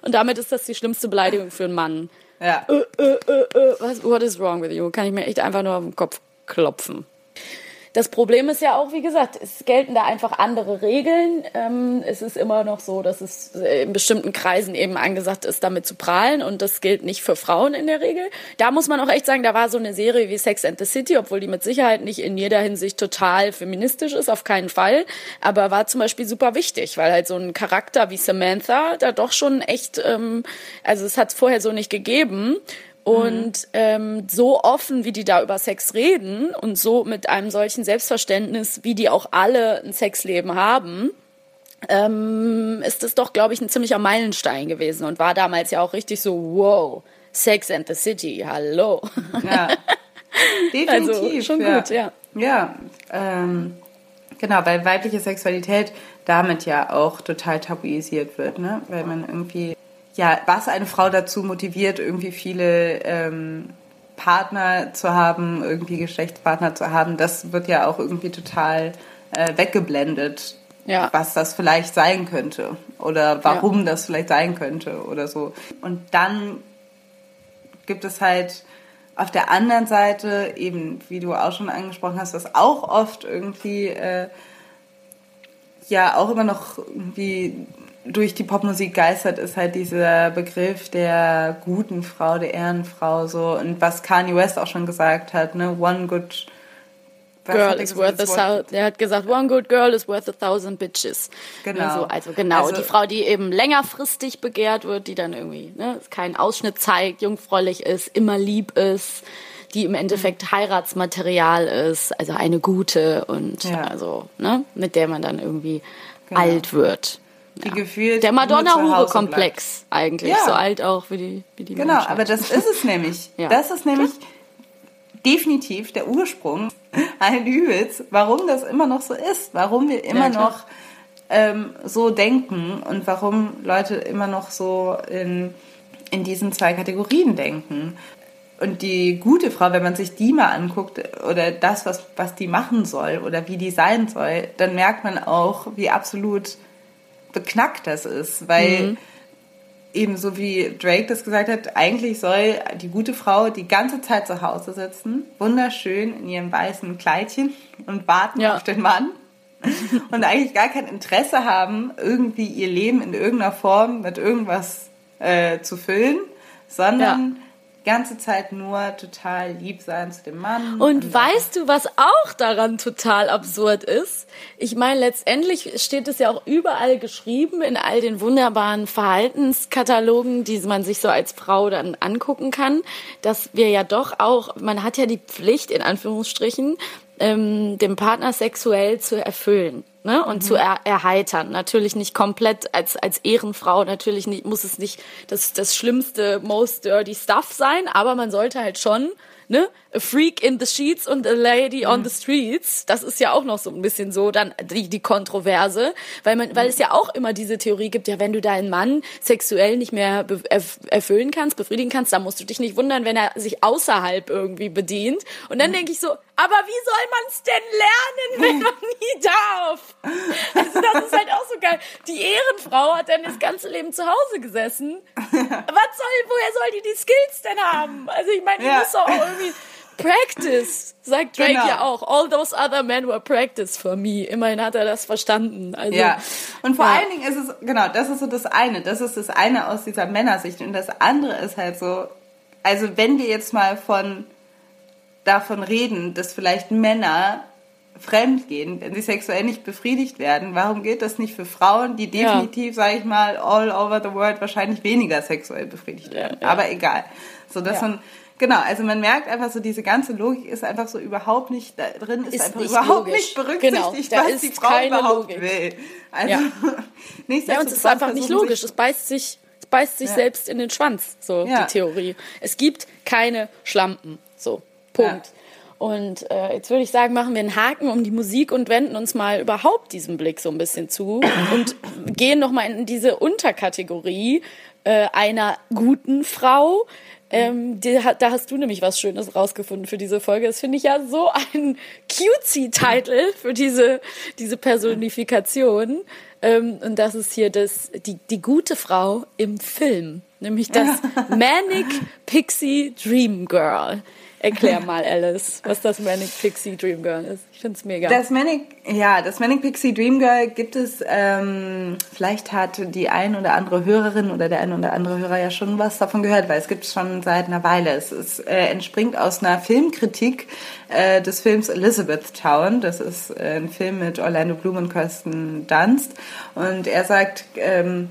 und damit ist das die schlimmste Beleidigung für einen Mann. Ja. Äh, äh, äh, äh, was, what is wrong with you? Kann ich mir echt einfach nur auf den Kopf klopfen. Das Problem ist ja auch, wie gesagt, es gelten da einfach andere Regeln. Ähm, es ist immer noch so, dass es in bestimmten Kreisen eben angesagt ist, damit zu prahlen und das gilt nicht für Frauen in der Regel. Da muss man auch echt sagen, da war so eine Serie wie Sex and the City, obwohl die mit Sicherheit nicht in jeder Hinsicht total feministisch ist, auf keinen Fall, aber war zum Beispiel super wichtig, weil halt so ein Charakter wie Samantha da doch schon echt, ähm, also es hat es vorher so nicht gegeben und ähm, so offen, wie die da über Sex reden und so mit einem solchen Selbstverständnis, wie die auch alle ein Sexleben haben, ähm, ist das doch, glaube ich, ein ziemlicher Meilenstein gewesen und war damals ja auch richtig so, wow, Sex and the City, hallo. Ja. Definitiv. Also schon ja. gut, ja. Ja, ähm, genau, weil weibliche Sexualität damit ja auch total tabuisiert wird, ne? Weil man irgendwie, ja, was eine Frau dazu motiviert, irgendwie viele ähm, Partner zu haben, irgendwie Geschlechtspartner zu haben, das wird ja auch irgendwie total äh, weggeblendet, Ja. was das vielleicht sein könnte oder warum das vielleicht sein könnte oder so. Und dann gibt es halt auf der anderen Seite eben, wie du auch schon angesprochen hast, was auch oft irgendwie äh, ja auch immer noch irgendwie durch die Popmusik geistert, ist halt dieser Begriff der guten Frau, der Ehrenfrau so und was Kanye West auch schon gesagt hat, ne, one good Girl is worth a thousand. Er hat gesagt, one good girl is worth a thousand bitches. Genau. Also, also genau, Also- die Frau, die eben längerfristig begehrt wird, die dann irgendwie ne, keinen Ausschnitt zeigt, jungfräulich ist, immer lieb ist, die im Endeffekt Heiratsmaterial ist, also eine gute und Ja. also ne, mit der man dann irgendwie Genau. alt wird. Die gefühlt Der Madonna-Hure-Komplex eigentlich, Ja. so alt auch wie die wie die Genau, Menschheit. aber das ist es nämlich. Ja. Das ist nämlich definitiv der Ursprung allen Übels, warum das immer noch so ist, warum wir immer Ja, noch ähm, so denken und warum Leute immer noch so in, in diesen zwei Kategorien denken. Und die gute Frau, wenn man sich die mal anguckt oder das, was, was die machen soll oder wie die sein soll, dann merkt man auch, wie absolut beknackt das ist, weil ebenso wie Drake das gesagt hat, eigentlich soll die gute Frau die ganze Zeit zu Hause sitzen, wunderschön in ihrem weißen Kleidchen und warten Ja. auf den Mann. Und eigentlich gar kein Interesse haben, irgendwie ihr Leben in irgendeiner Form mit irgendwas äh, zu füllen, sondern die ganze Zeit nur total lieb sein zu dem Mann. Und weißt du, was auch daran total absurd ist? Ich meine, letztendlich steht es ja auch überall geschrieben in all den wunderbaren Verhaltenskatalogen, die man sich so als Frau dann angucken kann, dass wir ja doch auch, man hat ja die Pflicht, in Anführungsstrichen, ähm, dem Partner sexuell zu erfüllen ne? und zu er erheitern. Natürlich nicht komplett als, als Ehrenfrau, natürlich nicht, muss es nicht das, das schlimmste, most dirty stuff sein, aber man sollte halt schon ne, a freak in the sheets und a lady on the streets. Das ist ja auch noch so ein bisschen so dann die, die Kontroverse, weil man, weil es ja auch immer diese Theorie gibt, ja, wenn du deinen Mann sexuell nicht mehr erfüllen kannst, befriedigen kannst, dann musst du dich nicht wundern, wenn er sich außerhalb irgendwie bedient. Und dann denke ich so, aber wie soll man es denn lernen, wenn man nie darf? Also das ist halt auch so geil. Die Ehrenfrau hat dann das ganze Leben zu Hause gesessen. Was soll, woher soll die die Skills denn haben? Also ich meine, die Ja. muss doch auch irgendwie Practice, sagt Drake Genau. ja auch. All those other men were practice for me. Immerhin hat er das verstanden. Also, Ja, und vor ja. allen Dingen ist es, genau, das ist so das eine. Das ist das eine aus dieser Männersicht. Und das andere ist halt so, also wenn wir jetzt mal von davon reden, dass vielleicht Männer fremd gehen, wenn sie sexuell nicht befriedigt werden, warum gilt das nicht für Frauen, die Ja. definitiv, sage ich mal, all over the world wahrscheinlich weniger sexuell befriedigt werden? ja. Aber egal. So dass Ja. man Genau, also man merkt einfach so, diese ganze Logik ist einfach so überhaupt nicht da drin, ist, Ist einfach nicht überhaupt logisch. nicht berücksichtigt, Genau, da was ist die Frau keine überhaupt Logik. will. Also, Ja. nichtsdestotrotz Ja, und es ist einfach nicht logisch. Es beißt sich, es beißt sich Ja. selbst in den Schwanz, so Ja. die Theorie. Es gibt keine Schlampen. So, Punkt. Und äh, jetzt würde ich sagen, machen wir einen Haken um die Musik und wenden uns mal überhaupt diesem Blick so ein bisschen zu und gehen nochmal in diese Unterkategorie äh, einer guten Frau. Ähm, die, da hast du nämlich was Schönes rausgefunden für diese Folge. Das finde ich ja so ein cutesy Title für diese, diese Personifikation. Ähm, und das ist hier das, die, die gute Frau im Film, nämlich das Manic Pixie Dream Girl. Erklär mal, Alice, was das Manic Pixie Dream Girl ist. Ich find's mega. Das Manic, ja, das Manic Pixie Dream Girl gibt es, ähm, vielleicht hat die ein oder andere Hörerin oder der ein oder andere Hörer ja schon was davon gehört, weil es gibt es schon seit einer Weile. Es ist, äh, entspringt aus einer Filmkritik äh, des Films Elizabethtown. Das ist äh, ein Film mit Orlando Bloom und Kirsten Dunst. Und er sagt, ähm,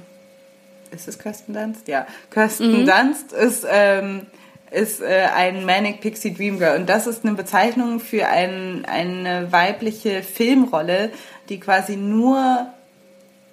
ist es Kirsten Dunst? Ja, Kirsten mhm. Dunst ist... Ähm, ist äh, ein Manic Pixie Dream Girl. Und das ist eine Bezeichnung für ein, eine weibliche Filmrolle, die quasi nur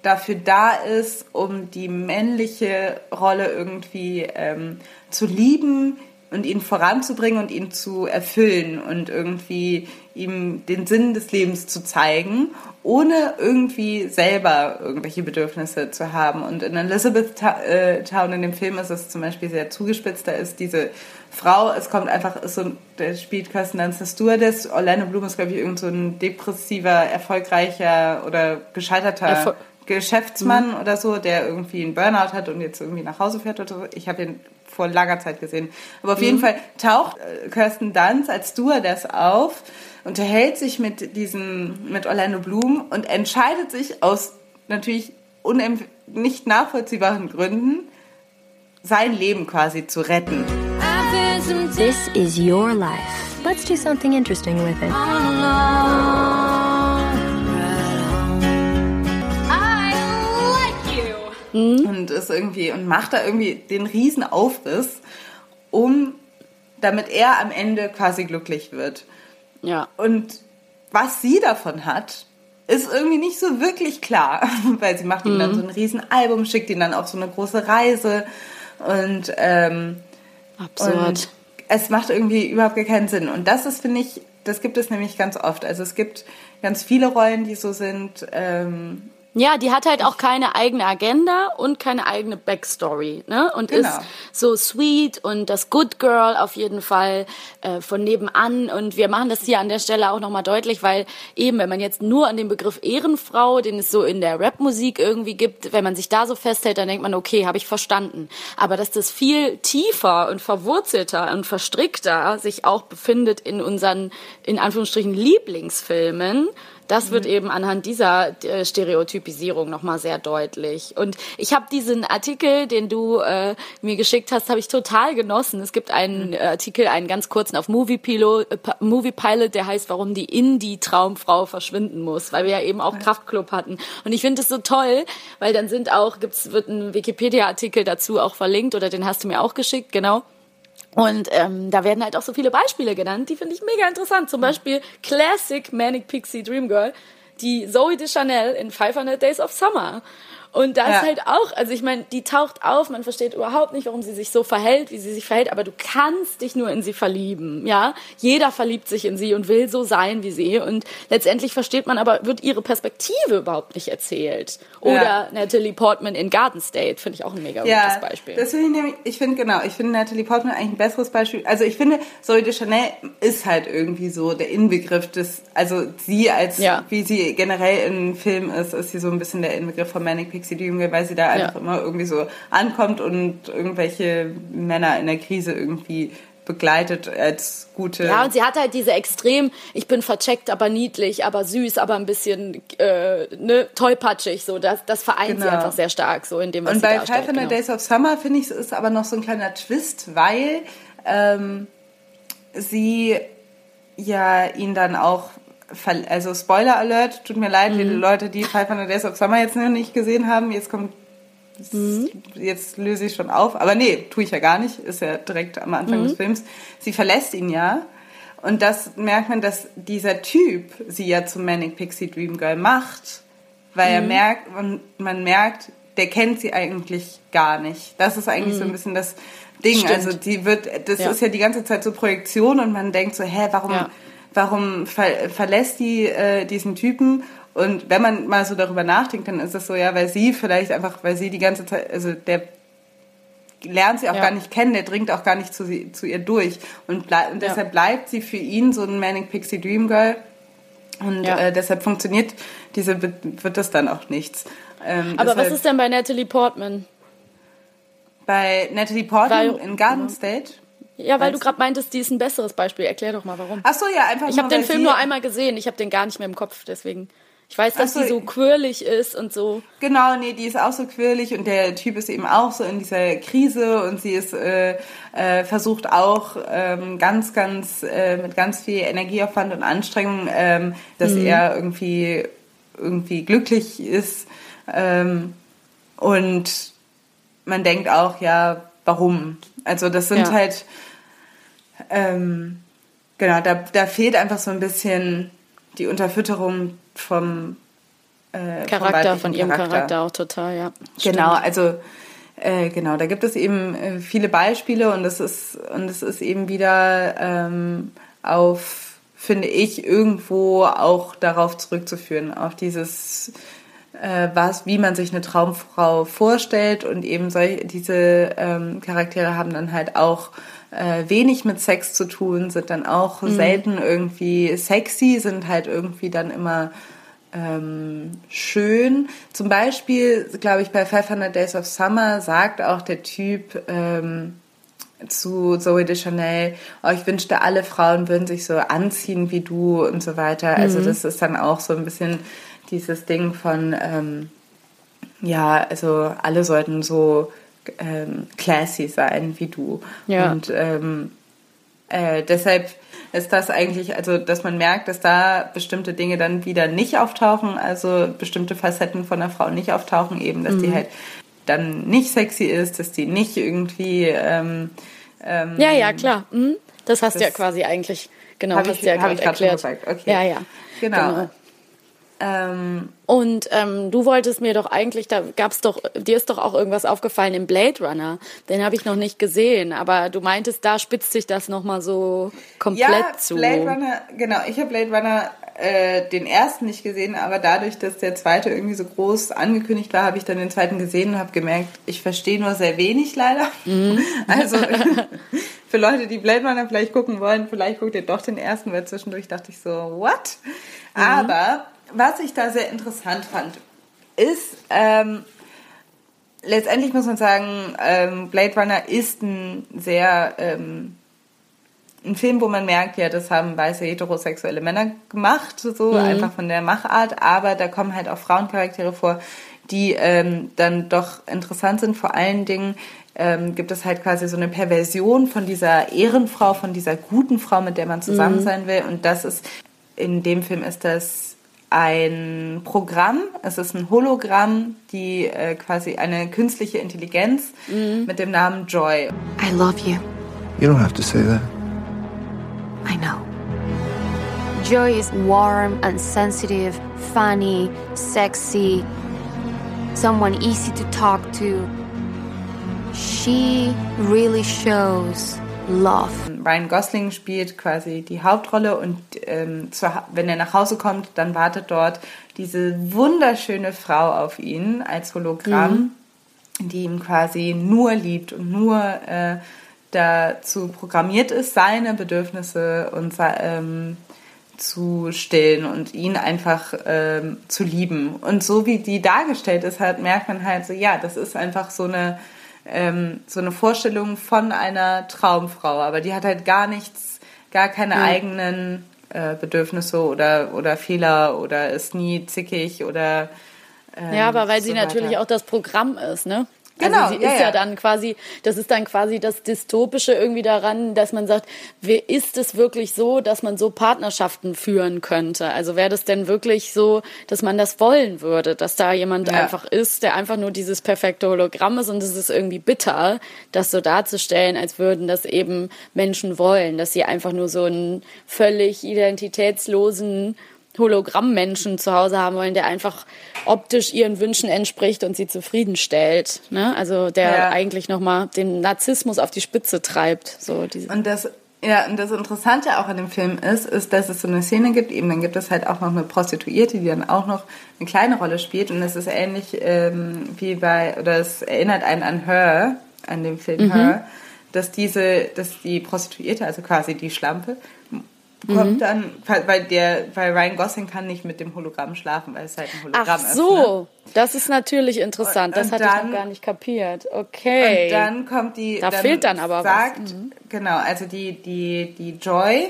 dafür da ist, um die männliche Rolle irgendwie ähm, zu lieben und ihn voranzubringen und ihn zu erfüllen und irgendwie ihm den Sinn des Lebens zu zeigen, ohne irgendwie selber irgendwelche Bedürfnisse zu haben. Und in Elizabeth äh, Town in dem Film ist es zum Beispiel sehr zugespitzt. Da ist diese Frau, es kommt einfach, ist so, der spielt Kirsten Dunst eine Stewardess. Orlando Bloom ist, glaube ich, irgend so ein depressiver, erfolgreicher oder gescheiterter Erfol Geschäftsmann mhm. oder so, der irgendwie einen Burnout hat und jetzt irgendwie nach Hause fährt oder so. Ich habe ihn vor langer Zeit gesehen. Aber auf mhm. jeden Fall taucht äh, Kirsten Dunst als Stewardess auf, unterhält sich mit diesem, mit Orlando Bloom und entscheidet sich aus natürlich nicht nachvollziehbaren Gründen, sein Leben quasi zu retten. This is your life. Let's do something interesting with it. Mhm. Und ist irgendwie und macht da irgendwie den riesen Aufriss, um damit er am Ende quasi glücklich wird. Ja. Und was sie davon hat, ist irgendwie nicht so wirklich klar, weil sie macht ihm dann mhm. so ein riesen Album, schickt ihn dann auf so eine große Reise und ähm, absurd. Und es macht irgendwie überhaupt gar keinen Sinn. Und das ist, finde ich, das gibt es nämlich ganz oft. Also es gibt ganz viele Rollen, die so sind. Ähm, ja, die hat halt auch keine eigene Agenda und keine eigene Backstory, ne? Und genau. ist so sweet und das Good Girl auf jeden Fall äh, von nebenan. Und wir machen das hier an der Stelle auch nochmal deutlich, weil eben, wenn man jetzt nur an den Begriff Ehrenfrau, den es so in der Rapmusik irgendwie gibt, wenn man sich da so festhält, dann denkt man, okay, habe ich verstanden. Aber dass das viel tiefer und verwurzelter und verstrickter sich auch befindet in unseren, in Anführungsstrichen, Lieblingsfilmen, das wird mhm. eben anhand dieser äh, Stereotypisierung nochmal sehr deutlich. Und ich habe diesen Artikel, den du äh, mir geschickt hast, habe ich total genossen. Es gibt einen mhm. Artikel, einen ganz kurzen auf Movie Pilot, äh, Movie Pilot, der heißt, warum die Indie-Traumfrau verschwinden muss, weil wir ja eben auch Kraftclub hatten. Und ich finde es so toll, weil dann sind auch, gibt's, wird ein Wikipedia-Artikel dazu auch verlinkt oder den hast du mir auch geschickt, genau und ähm, da werden halt auch so viele Beispiele genannt, die finde ich mega interessant. Zum Beispiel Classic Manic Pixie Dream Girl, die Zoe de Chanel in 500 Days of Summer. Und da ja. ist halt auch, also ich meine, die taucht auf, man versteht überhaupt nicht, warum sie sich so verhält, wie sie sich verhält, aber du kannst dich nur in sie verlieben, ja? Jeder verliebt sich in sie und will so sein wie sie und letztendlich versteht man aber, wird ihre Perspektive überhaupt nicht erzählt. Oder ja. Natalie Portman in Garden State, finde ich auch ein mega ja, gutes Beispiel. Das finde ich nämlich, ich finde genau, ich finde Natalie Portman eigentlich ein besseres Beispiel. Also ich finde, Zoe de Chanel ist halt irgendwie so der Inbegriff des, also sie als, ja. wie sie generell im Film ist, ist sie so ein bisschen der Inbegriff von Manic Pixie Pixie Dream weil sie da einfach ja. immer irgendwie so ankommt und irgendwelche Männer in der Krise irgendwie begleitet als gute. Ja, und sie hat halt diese extrem, ich bin vercheckt, aber niedlich, aber süß, aber ein bisschen äh, ne, tollpatschig, so das, das vereint genau. sie einfach sehr stark so in dem, was Und bei Five Hundred genau. Days of Summer finde ich, ist aber noch so ein kleiner Twist, weil ähm, sie ja ihn dann auch also Spoiler Alert, tut mir leid, mhm. die Leute, die 500 Days of Summer jetzt noch nicht gesehen haben, jetzt kommt, mhm. jetzt löse ich schon auf, aber nee, tue ich ja gar nicht, ist ja direkt am Anfang mhm. des Films. Sie verlässt ihn ja und das merkt man, dass dieser Typ sie ja zum Manic Pixie Dream Girl macht, weil er mhm. merkt, man, man merkt, der kennt sie eigentlich gar nicht. Das ist eigentlich so ein mhm. bisschen das Ding. Stimmt. Also die wird, das ja. ist ja die ganze Zeit so Projektion und man denkt so, hä, warum, ja warum ver verlässt die äh, diesen Typen? Und wenn man mal so darüber nachdenkt, dann ist es so, ja, weil sie vielleicht einfach, weil sie die ganze Zeit, also der lernt sie auch ja. gar nicht kennen, der dringt auch gar nicht zu, sie, zu ihr durch. Und, ble und deshalb ja. bleibt sie für ihn so ein Manic Pixie Dream Girl. Und ja. äh, deshalb funktioniert diese, wird das dann auch nichts. Ähm, Aber was deshalb- ist denn bei Natalie Portman? bei Natalie Portman Weil- in Garden State? Ja, weil du gerade meintest, die ist ein besseres Beispiel. Erklär doch mal, warum. Ach so, ja, einfach Ich habe den Film nur einmal gesehen. Ich habe den gar nicht mehr im Kopf, deswegen. Ich weiß, dass Ach so, die so quirlig ist und so. Genau, nee, die ist auch so quirlig und der Typ ist eben auch so in dieser Krise und sie ist äh, äh, versucht auch ähm, ganz, ganz äh, mit ganz viel Energieaufwand und Anstrengung, ähm, dass er irgendwie irgendwie glücklich ist ähm, und man denkt auch, ja, warum? Also das sind Ja. halt ähm, genau, da, da fehlt einfach so ein bisschen die Unterfütterung vom äh, Charakter, von ihrem Charakter. auch total, ja. Genau, also äh, genau, da gibt es eben äh, viele Beispiele und es ist und es ist eben wieder ähm, auf, finde ich, irgendwo auch darauf zurückzuführen, auf dieses äh, was, wie man sich eine Traumfrau vorstellt und eben solche, diese ähm, Charaktere haben dann halt auch äh, wenig mit Sex zu tun, sind dann auch selten irgendwie sexy, sind halt irgendwie dann immer ähm, schön. Zum Beispiel, glaube ich, bei 500 Days of Summer sagt auch der Typ ähm, zu Zoe de Chanel, oh, ich wünschte, alle Frauen würden sich so anziehen wie du und so weiter. Also das ist dann auch so ein bisschen dieses Ding von, ähm, ja, also alle sollten so ähm, classy sein wie du. Ja. Und ähm, äh, deshalb ist das eigentlich, also dass man merkt, dass da bestimmte Dinge dann wieder nicht auftauchen, also bestimmte Facetten von der Frau nicht auftauchen, eben, dass die halt dann nicht sexy ist, dass die nicht irgendwie ähm, ähm, Ja, ja, klar. Mhm. Das hast du ja quasi eigentlich, genau, hast ich- du ja gerade erklärt. gesagt, okay. Ja, ja. Genau. Ähm, Und ähm, du wolltest mir doch eigentlich, da gab's doch, dir ist doch auch irgendwas aufgefallen im Blade Runner. Den habe ich noch nicht gesehen, aber du meintest, da spitzt sich das nochmal so komplett ja, zu. Blade Runner, genau, ich habe Blade Runner äh, den ersten nicht gesehen, aber dadurch, dass der zweite irgendwie so groß angekündigt war, habe ich dann den zweiten gesehen und habe gemerkt, ich verstehe nur sehr wenig leider. Mhm. Also für Leute, die Blade Runner vielleicht gucken wollen, vielleicht guckt ihr doch den ersten, weil zwischendurch dachte ich so, what? Mhm. Aber was ich da sehr interessant fand, ist, ähm, letztendlich muss man sagen, ähm, Blade Runner ist ein sehr ähm, ein Film, wo man merkt, ja, das haben weiße heterosexuelle Männer gemacht, so einfach von der Machart, aber da kommen halt auch Frauencharaktere vor, die ähm, dann doch interessant sind. Vor allen Dingen ähm, gibt es halt quasi so eine Perversion von dieser Ehrenfrau, von dieser guten Frau, mit der man zusammen sein will. Und das ist, in dem Film ist das ein Programm, es ist ein Hologramm, die äh, quasi eine künstliche Intelligenz mit dem Namen Joy. I love you. You don't have to say that. I know. Joy is warm and sensitive, funny, sexy, someone easy to talk to. She really shows love. Ryan Gosling spielt quasi die Hauptrolle und ähm, zu, wenn er nach Hause kommt, dann wartet dort diese wunderschöne Frau auf ihn als Hologramm, die ihn quasi nur liebt und nur äh, dazu programmiert ist, seine Bedürfnisse und ähm, zu stillen und ihn einfach ähm, zu lieben. Und so wie die dargestellt ist, halt, merkt man halt so, ja, das ist einfach so eine ähm, so eine Vorstellung von einer Traumfrau, aber die hat halt gar nichts, gar keine eigenen äh, Bedürfnisse oder, oder Fehler oder ist nie zickig oder ähm, Ja, aber weil so sie natürlich weiter. auch das Programm ist, ne? Genau, also sie ja, ist ja, ja. dann quasi, das ist dann quasi das Dystopische irgendwie daran, dass man sagt, wer ist es wirklich so, dass man so Partnerschaften führen könnte? Also wäre das denn wirklich so, dass man das wollen würde, dass da jemand Ja. einfach ist, der einfach nur dieses perfekte Hologramm ist und es ist irgendwie bitter, das so darzustellen, als würden das eben Menschen wollen, dass sie einfach nur so einen völlig identitätslosen Hologrammmenschen zu Hause haben wollen, der einfach optisch ihren Wünschen entspricht und sie zufriedenstellt. Ne? Also der Ja. eigentlich nochmal den Narzissmus auf die Spitze treibt. So diese Und das, ja, und das Interessante auch an dem Film ist, ist, dass es so eine Szene gibt, eben dann gibt es halt auch noch eine Prostituierte, die dann auch noch eine kleine Rolle spielt. Und es ist ähnlich ähm, wie bei, oder es erinnert einen an Her, an dem Film Her, dass diese, dass die Prostituierte, also quasi die Schlampe, kommt dann, weil der, weil Ryan Gosling kann nicht mit dem Hologramm schlafen, weil es halt ein Hologramm Ach ist. Ne? so, das ist natürlich interessant. Und- das und hatte ich dann- noch gar nicht kapiert. Okay. Und dann kommt die. Da dann fehlt dann aber was. sagt, Genau, also die, die, die Joy,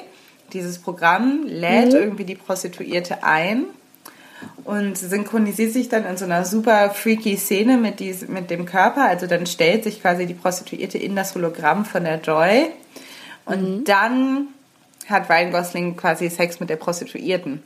dieses Programm, lädt Mhm. irgendwie die Prostituierte ein und synchronisiert sich dann in so einer super freaky Szene mit, dies, mit dem Körper. Also dann stellt sich quasi die Prostituierte in das Hologramm von der Joy. Und Mhm. dann hat Ryan Gosling quasi Sex mit der Prostituierten.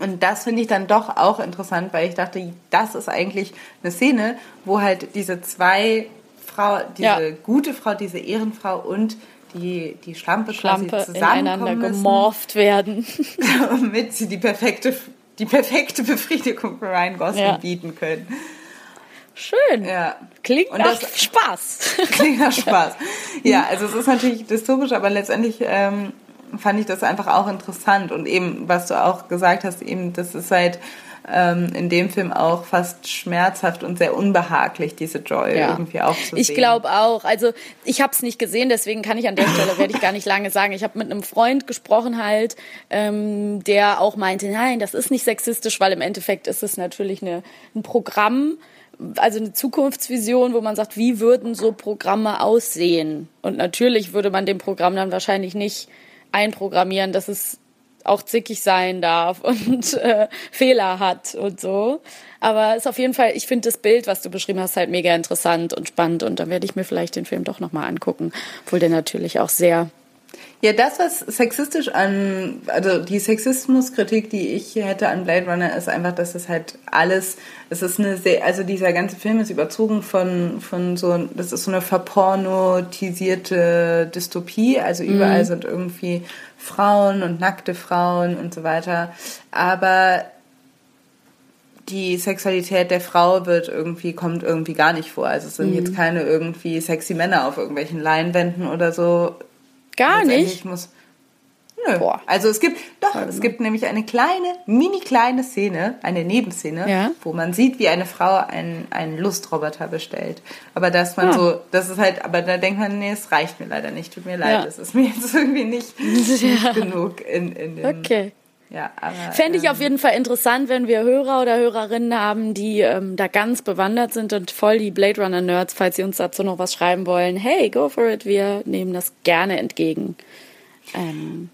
Und das finde ich dann doch auch interessant, weil ich dachte, das ist eigentlich eine Szene, wo halt diese zwei Frau, diese Ja. gute Frau, diese Ehrenfrau und die, die Schlampe, Schlampe quasi ineinander gemorpht werden. damit sie die perfekte, die perfekte Befriedigung für Ryan Gosling Ja. bieten können. Schön. Ja. Klingt Und nach das- Spaß. Klingt nach Spaß. Ja, also es ist natürlich dystopisch, aber letztendlich ähm, fand ich das einfach auch interessant. Und eben, was du auch gesagt hast, eben, das ist halt ähm, in dem Film auch fast schmerzhaft und sehr unbehaglich, diese Joy Ja. irgendwie auch zu Ich glaube auch. Also ich habe es nicht gesehen, deswegen kann ich an der Stelle werde ich gar nicht lange sagen. Ich habe mit einem Freund gesprochen halt, ähm, der auch meinte, nein, das ist nicht sexistisch, weil im Endeffekt ist es natürlich eine, ein Programm, also eine Zukunftsvision, wo man sagt, wie würden so Programme aussehen? Und natürlich würde man dem Programm dann wahrscheinlich nicht einprogrammieren, dass es auch zickig sein darf und äh, Fehler hat und so. Aber es ist auf jeden Fall, ich finde das Bild, was du beschrieben hast, halt mega interessant und spannend und dann werde ich mir vielleicht den Film doch nochmal angucken, obwohl der natürlich auch sehr Ja, das, was sexistisch an, also die Sexismuskritik, die ich hätte an Blade Runner, ist einfach, dass es halt alles, es ist eine sehr, also dieser ganze Film ist überzogen von, von so, das ist so eine verpornotisierte Dystopie, also überall sind irgendwie Frauen und nackte Frauen und so weiter, aber die Sexualität der Frau wird irgendwie, kommt irgendwie gar nicht vor. Also es sind jetzt keine irgendwie sexy Männer auf irgendwelchen Leinwänden oder so. Gar nicht. Muss, nö. Boah. Also es gibt, doch, es gibt nämlich eine kleine, mini kleine Szene, eine Nebenszene, Ja. wo man sieht, wie eine Frau einen, einen Lustroboter bestellt. Aber dass man Ah. so, das ist halt, aber da denkt man, nee, es reicht mir leider nicht, tut mir leid, Ja. das ist mir jetzt irgendwie nicht, nicht genug in, in dem, Okay. Ja, aber, Fände ich ähm, auf jeden Fall interessant, wenn wir Hörer oder Hörerinnen haben, die ähm, da ganz bewandert sind und voll die Blade Runner Nerds, falls sie uns dazu noch was schreiben wollen. Hey, go for it, wir nehmen das gerne entgegen. Ähm,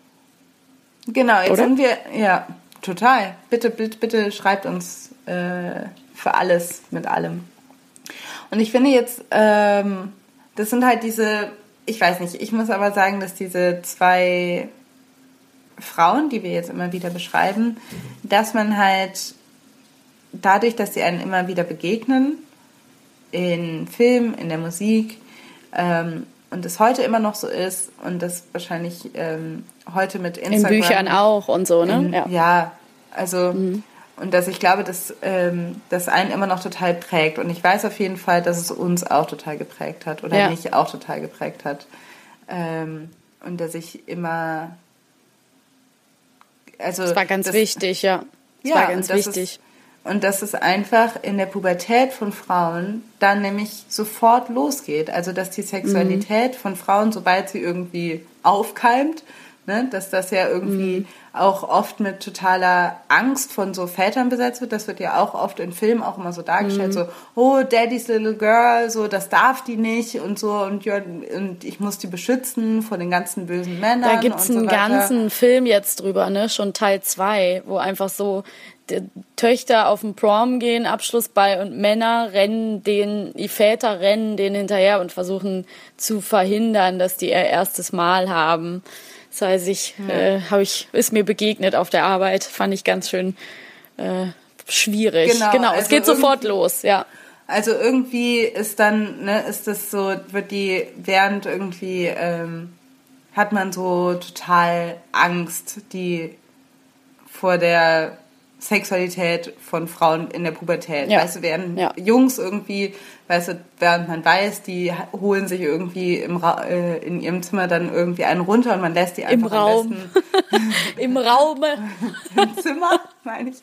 Genau, jetzt Oder? sind wir, ja, total. Bitte, bitte, bitte schreibt uns äh, für alles mit allem. Und ich finde jetzt, ähm, das sind halt diese, ich weiß nicht, ich muss aber sagen, dass diese zwei Frauen, die wir jetzt immer wieder beschreiben, dass man halt dadurch, dass sie einen immer wieder begegnen, in Film, in der Musik, ähm, und es heute immer noch so ist und das wahrscheinlich ähm, heute mit in Instagram Büchern auch und so, ne? in, ja. also und dass ich glaube, dass ähm, das einen immer noch total prägt und ich weiß auf jeden Fall, dass es uns auch total geprägt hat oder Ja. mich auch total geprägt hat ähm, und dass ich immer also Das war ganz das- wichtig, ja. Das ja, war ganz und das wichtig. Ist, und dass es einfach in der Pubertät von Frauen dann nämlich sofort losgeht. Also dass die Sexualität Mhm. von Frauen, sobald sie irgendwie aufkeimt, ne, dass das ja irgendwie Mhm. auch oft mit totaler Angst von so Vätern besetzt wird. Das wird ja auch oft in Filmen auch immer so dargestellt, Mhm. so, oh, Daddy's little girl, so, das darf die nicht und so und, ja, und ich muss die beschützen vor den ganzen bösen Männern. Da gibt's so einen weiter. ganzen Film jetzt drüber, ne? Schon Teil 2, wo einfach so Töchter auf den Prom gehen, Abschlussball und Männer rennen den, die Väter rennen denen hinterher und versuchen zu verhindern, dass die ihr erstes Mal haben. Das heißt, ich, äh, habe ich, ist mir begegnet auf der Arbeit, fand ich ganz schön äh, schwierig. Genau, Genau, es also geht sofort los, ja. Also irgendwie ist dann, ne, ist das so, wird die, während irgendwie ähm, hat man so total Angst, die vor der Sexualität von Frauen in der Pubertät. Ja. Weißt du, während Ja. Jungs irgendwie, weißt du, während man weiß, die holen sich irgendwie im Ra äh, in ihrem Zimmer dann irgendwie einen runter und man lässt die Im einfach Raum. am besten Im Raume. im Zimmer, meine ich,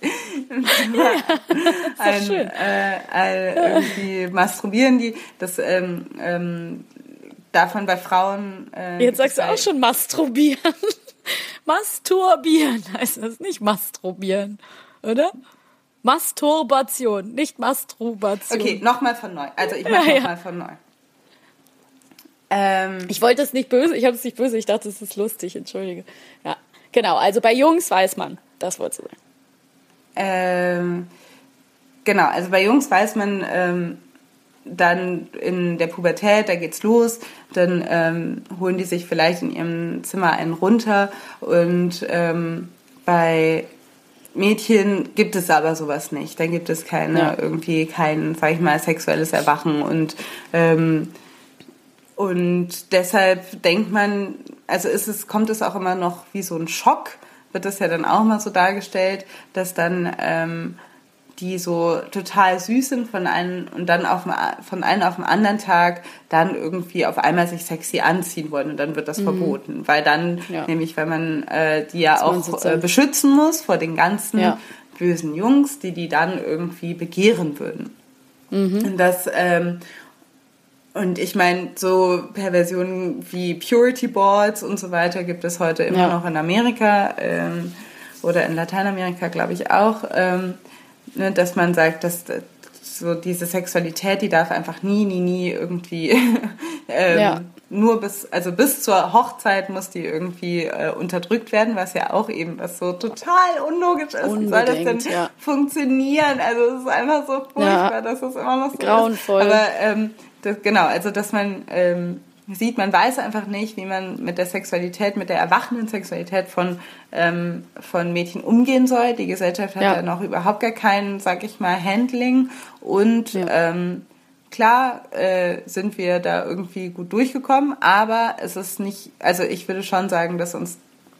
im Zimmer ein, schön. äh, ein, irgendwie masturbieren die. Das ähm, ähm, davon bei Frauen. Äh, Jetzt sagst du auch schon masturbieren. Masturbieren heißt das, nicht masturbieren, oder? Masturbation, nicht Masturbation. Okay, nochmal von neu. Also ich mache Ja, ja. nochmal von neu. Ähm, Ich wollte es nicht böse, ich habe es nicht böse, ich dachte, es ist lustig, entschuldige. Ja, genau, also bei Jungs weiß man, das wolltest du sagen. Ähm, genau, also bei Jungs weiß man ähm, dann in der Pubertät, da geht's los, dann ähm, holen die sich vielleicht in ihrem Zimmer einen runter und ähm, bei Mädchen gibt es aber sowas nicht. Da gibt es keine Ja. irgendwie kein, sag ich mal, sexuelles Erwachen und ähm, und deshalb denkt man, also ist es, kommt es auch immer noch wie so ein Schock, wird das ja dann auch mal so dargestellt, dass dann ähm, die so total süß sind von einem und dann auf dem, von einem auf den anderen Tag dann irgendwie auf einmal sich sexy anziehen wollen und dann wird das verboten, weil dann Mhm. Ja. nämlich, weil man äh, die ja man auch äh, beschützen muss vor den ganzen Ja. bösen Jungs, die die dann irgendwie begehren würden. Mhm. Und das ähm, und ich meine, so Perversionen wie Purity Boards und so weiter gibt es heute immer Ja. noch in Amerika ähm, oder in Lateinamerika, glaube ich auch, ähm, ne, dass man sagt, dass so diese Sexualität, die darf einfach nie, nie, nie irgendwie ähm, Ja. nur bis, also bis zur Hochzeit muss die irgendwie äh, unterdrückt werden, was ja auch eben was so total unlogisch ist. Wie soll das denn Unbedingt, ja. funktionieren? Also es ist einfach so furchtbar, Ja. dass es immer noch so Grauenvoll. ist. Aber ähm, das, genau, also dass man ähm, sieht, man weiß einfach nicht, wie man mit der Sexualität, mit der erwachenden Sexualität von, ähm, von Mädchen umgehen soll. Die Gesellschaft hat Ja. ja, noch überhaupt gar kein, sag ich mal, Handling. Und Ja. ähm, klar äh, sind wir da irgendwie gut durchgekommen, aber es ist nicht, also ich würde schon sagen, dass uns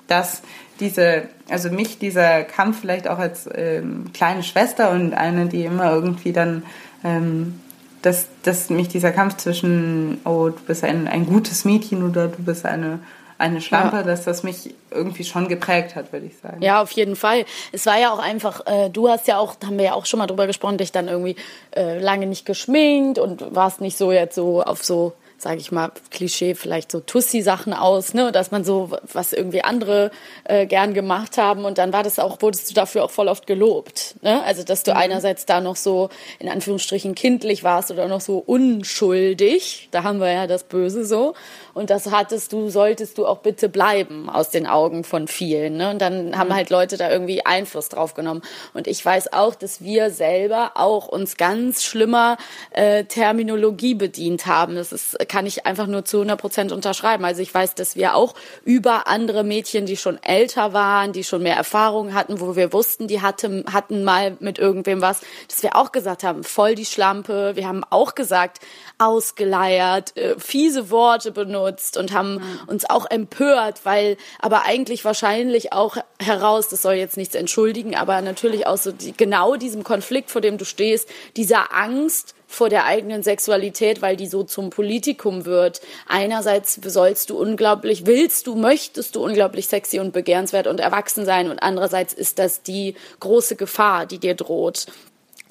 dass diese, also mich dieser Kampf vielleicht auch als ähm, kleine Schwester und eine, die immer irgendwie dann, ähm, dass, dass mich dieser Kampf zwischen, oh, du bist ein, ein gutes Mädchen oder du bist eine, eine Schlampe, Ja. dass das mich irgendwie schon geprägt hat, würde ich sagen. Ja, auf jeden Fall. Es war ja auch einfach, äh, du hast ja auch, da haben wir ja auch schon mal drüber gesprochen, dich dann irgendwie äh, lange nicht geschminkt und warst nicht so jetzt so auf so, sage ich mal, Klischee, vielleicht so Tussi-Sachen aus, ne, dass man so, was irgendwie andere äh, gern gemacht haben. Und dann war das auch, wurdest du dafür auch voll oft gelobt, ne, also dass du einerseits da noch so, in Anführungsstrichen, kindlich warst oder noch so unschuldig, da haben wir ja das Böse so. Und das hattest du, solltest du auch bitte bleiben aus den Augen von vielen, ne, und dann haben halt Leute da irgendwie Einfluss drauf genommen. Und ich weiß auch, dass wir selber auch uns ganz schlimmer äh, Terminologie bedient haben, das ist, kann ich einfach nur zu 100 Prozent unterschreiben, also ich weiß, dass wir auch über andere Mädchen, die schon älter waren, die schon mehr Erfahrung hatten, wo wir wussten, die hatten, hatten mal mit irgendwem was, dass wir auch gesagt haben, voll die Schlampe, wir haben auch gesagt, ausgeleiert, äh, fiese Worte benutzt und haben uns auch empört, weil aber eigentlich wahrscheinlich auch heraus, das soll jetzt nichts entschuldigen, aber natürlich auch so die, genau diesem Konflikt, vor dem du stehst, dieser Angst vor der eigenen Sexualität, weil die so zum Politikum wird. Einerseits sollst du unglaublich, willst du, möchtest du unglaublich sexy und begehrenswert und erwachsen sein und andererseits ist das die große Gefahr, die dir droht.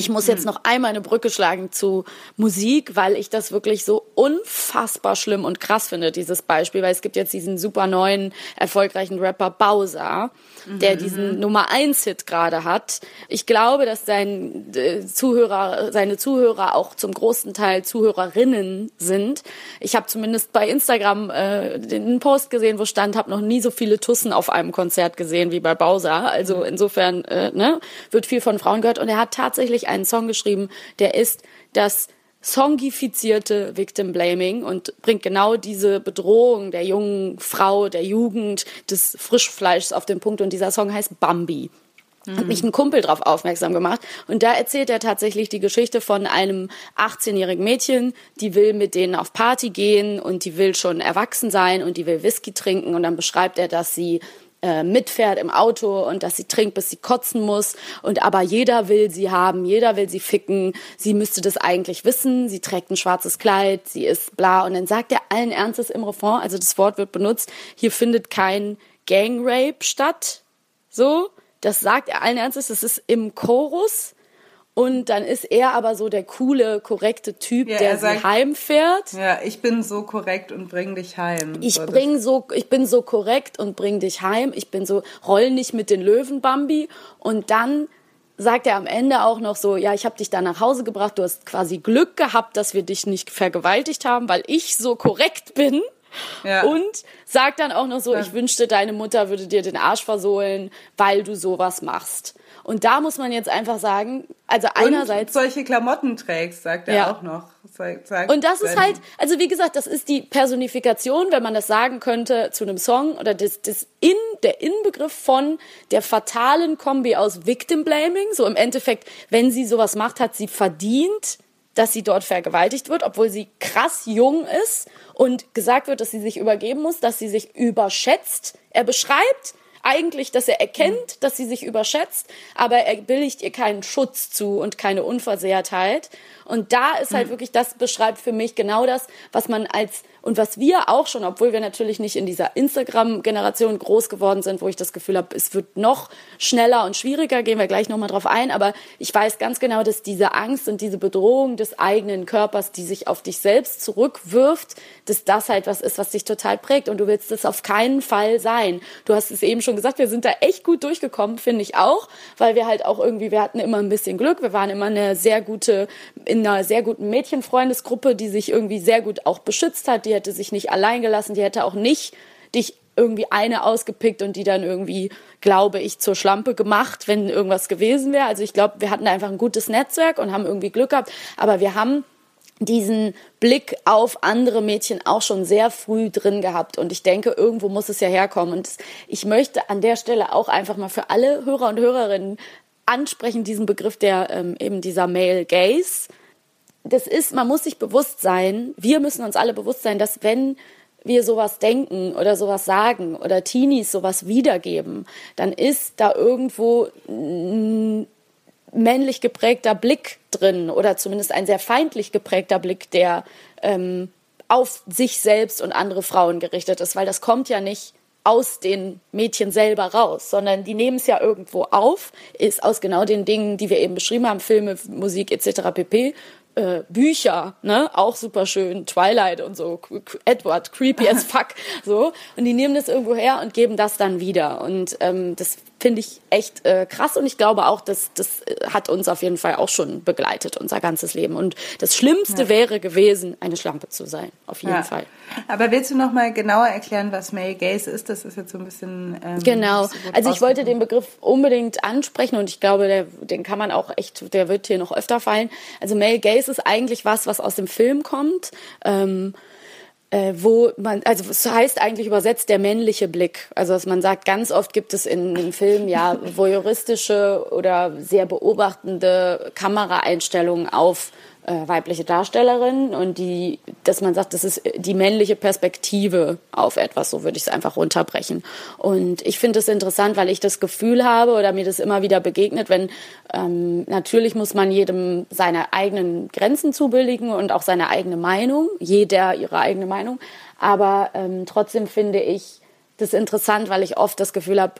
Ich muss jetzt noch einmal eine Brücke schlagen zu Musik, weil ich das wirklich so unfassbar schlimm und krass finde, dieses Beispiel, weil es gibt jetzt diesen super neuen, erfolgreichen Rapper Bowser, der diesen Nummer eins Hit gerade hat. Ich glaube, dass sein äh, Zuhörer, seine Zuhörer auch zum großen Teil Zuhörerinnen sind. Ich habe zumindest bei Instagram äh, den Post gesehen, wo stand, habe noch nie so viele Tussen auf einem Konzert gesehen wie bei Bowser. Also insofern äh, ne, wird viel von Frauen gehört und er hat tatsächlich einen Song geschrieben, der ist das songifizierte Victim Blaming und bringt genau diese Bedrohung der jungen Frau, der Jugend, des Frischfleischs auf den Punkt und dieser Song heißt Bambi hat mich ein Kumpel drauf aufmerksam gemacht. Und da erzählt er tatsächlich die Geschichte von einem 18-jährigen Mädchen, die will mit denen auf Party gehen und die will schon erwachsen sein und die will Whisky trinken. Und dann beschreibt er, dass sie äh, mitfährt im Auto und dass sie trinkt, bis sie kotzen muss. Und aber jeder will sie haben, jeder will sie ficken. Sie müsste das eigentlich wissen. Sie trägt ein schwarzes Kleid, sie ist bla. Und dann sagt er allen Ernstes im Refrain, also das Wort wird benutzt, hier findet kein Gangrape statt. So, das sagt er allen Ernstes, das ist im Chorus. Und dann ist er aber so der coole, korrekte Typ, Ja, der er sagt- sie heimfährt. Ja, ich bin so korrekt und bring dich heim. Ich So, bring so, ich bin so korrekt und bring dich heim. Ich bin so, roll nicht mit den Löwen, Bambi. Und dann sagt er am Ende auch noch so, ja, ich habe dich da nach Hause gebracht. Du hast quasi Glück gehabt, dass wir dich nicht vergewaltigt haben, weil ich so korrekt bin. Ja. Und sagt dann auch noch so, ich wünschte, deine Mutter würde dir den Arsch versohlen, weil du sowas machst. Und da muss man jetzt einfach sagen, also einerseits und solche Klamotten trägst, sagt er Ja. auch noch. Sagt Und das ist halt, also wie gesagt, das ist die Personifikation, wenn man das sagen könnte, zu einem Song oder das, das in, der Inbegriff von der fatalen Kombi aus Victim Blaming. So im Endeffekt, wenn sie sowas macht, hat sie verdient, dass sie dort vergewaltigt wird, obwohl sie krass jung ist und gesagt wird, dass sie sich übergeben muss, dass sie sich überschätzt. Er beschreibt eigentlich, dass er erkennt, dass sie sich überschätzt, aber er billigt ihr keinen Schutz zu und keine Unversehrtheit. Und da ist halt wirklich, das beschreibt für mich genau das, was man als, und was wir auch schon, obwohl wir natürlich nicht in dieser Instagram-Generation groß geworden sind, wo ich das Gefühl habe, es wird noch schneller und schwieriger, gehen wir gleich nochmal drauf ein, aber ich weiß ganz genau, dass diese Angst und diese Bedrohung des eigenen Körpers, die sich auf dich selbst zurückwirft, dass das halt was ist, was dich total prägt. Und du willst es auf keinen Fall sein. Du hast es eben schon gesagt, wir sind da echt gut durchgekommen, finde ich auch, weil wir halt auch irgendwie, wir hatten immer ein bisschen Glück, wir waren immer eine sehr gute, in einer sehr guten Mädchenfreundesgruppe, die sich irgendwie sehr gut auch beschützt hat, die hätte sich nicht allein gelassen, die hätte auch nicht dich irgendwie eine ausgepickt und die dann irgendwie, glaube ich, zur Schlampe gemacht, wenn irgendwas gewesen wäre. Also ich glaube, wir hatten einfach ein gutes Netzwerk und haben irgendwie Glück gehabt, aber wir haben diesen Blick auf andere Mädchen auch schon sehr früh drin gehabt. Und ich denke, irgendwo muss es ja herkommen. Und ich möchte an der Stelle auch einfach mal für alle Hörer und Hörerinnen ansprechen, diesen Begriff der ähm, eben dieser Male Gaze. Das ist, man muss sich bewusst sein, wir müssen uns alle bewusst sein, dass wenn wir sowas denken oder sowas sagen oder Teenies sowas wiedergeben, dann ist da irgendwo ein männlich geprägter Blick drin oder zumindest ein sehr feindlich geprägter Blick, der ähm, auf sich selbst und andere Frauen gerichtet ist, weil das kommt ja nicht aus den Mädchen selber raus, sondern die nehmen es ja irgendwo auf, ist aus genau den Dingen, die wir eben beschrieben haben, Filme, Musik etc. pp. Äh, Bücher, ne, auch super schön, Twilight und so, Edward, creepy as fuck, so, und die nehmen das irgendwo her und geben das dann wieder. Und ähm, das finde ich echt äh, krass und ich glaube auch, dass das äh, hat uns auf jeden Fall auch schon begleitet, unser ganzes Leben und das Schlimmste wäre gewesen, eine Schlampe zu sein, auf jeden Ja. Fall. Aber willst du noch mal genauer erklären, was Male Gaze ist? Das ist jetzt so ein bisschen. Ähm, Genau. so Also ich wollte den Begriff unbedingt ansprechen und ich glaube, der, den kann man auch echt, der wird hier noch öfter fallen. Also Male Gaze ist eigentlich was, was aus dem Film kommt. Ähm, äh, wo man, also es heißt eigentlich übersetzt der männliche Blick. Also dass man sagt, ganz oft gibt es in den Filmen ja voyeuristische oder sehr beobachtende Kameraeinstellungen auf äh, weibliche Darstellerinnen und die, dass man sagt, das ist die männliche Perspektive auf etwas, so würde ich es einfach runterbrechen. Und ich finde es interessant, weil ich das Gefühl habe oder mir das immer wieder begegnet, wenn ähm, natürlich muss man jedem seine eigenen Grenzen zubilligen und auch seine eigene Meinung, jeder ihre eigene Meinung. Aber ähm, trotzdem finde ich das interessant, weil ich oft das Gefühl habe,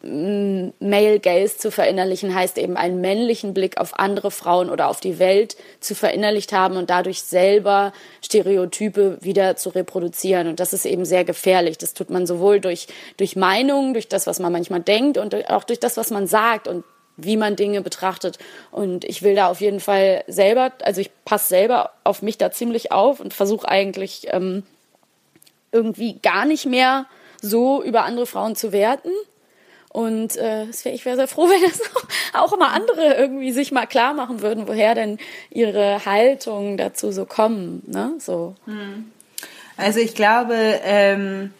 Male Gaze zu verinnerlichen heißt eben einen männlichen Blick auf andere Frauen oder auf die Welt zu verinnerlicht haben und dadurch selber Stereotype wieder zu reproduzieren. Und das ist eben sehr gefährlich. Das tut man sowohl durch, durch Meinungen, durch das, was man manchmal denkt und auch durch das, was man sagt und wie man Dinge betrachtet. Und ich will da auf jeden Fall selber, also ich passe selber auf mich da ziemlich auf und versuche eigentlich ähm, irgendwie gar nicht mehr so über andere Frauen zu werten. Und äh, ich wäre sehr froh, wenn das auch, mal andere irgendwie sich mal klar machen würden, woher denn ihre Haltungen dazu so kommen. Ne? So. Also ich glaube, ähm,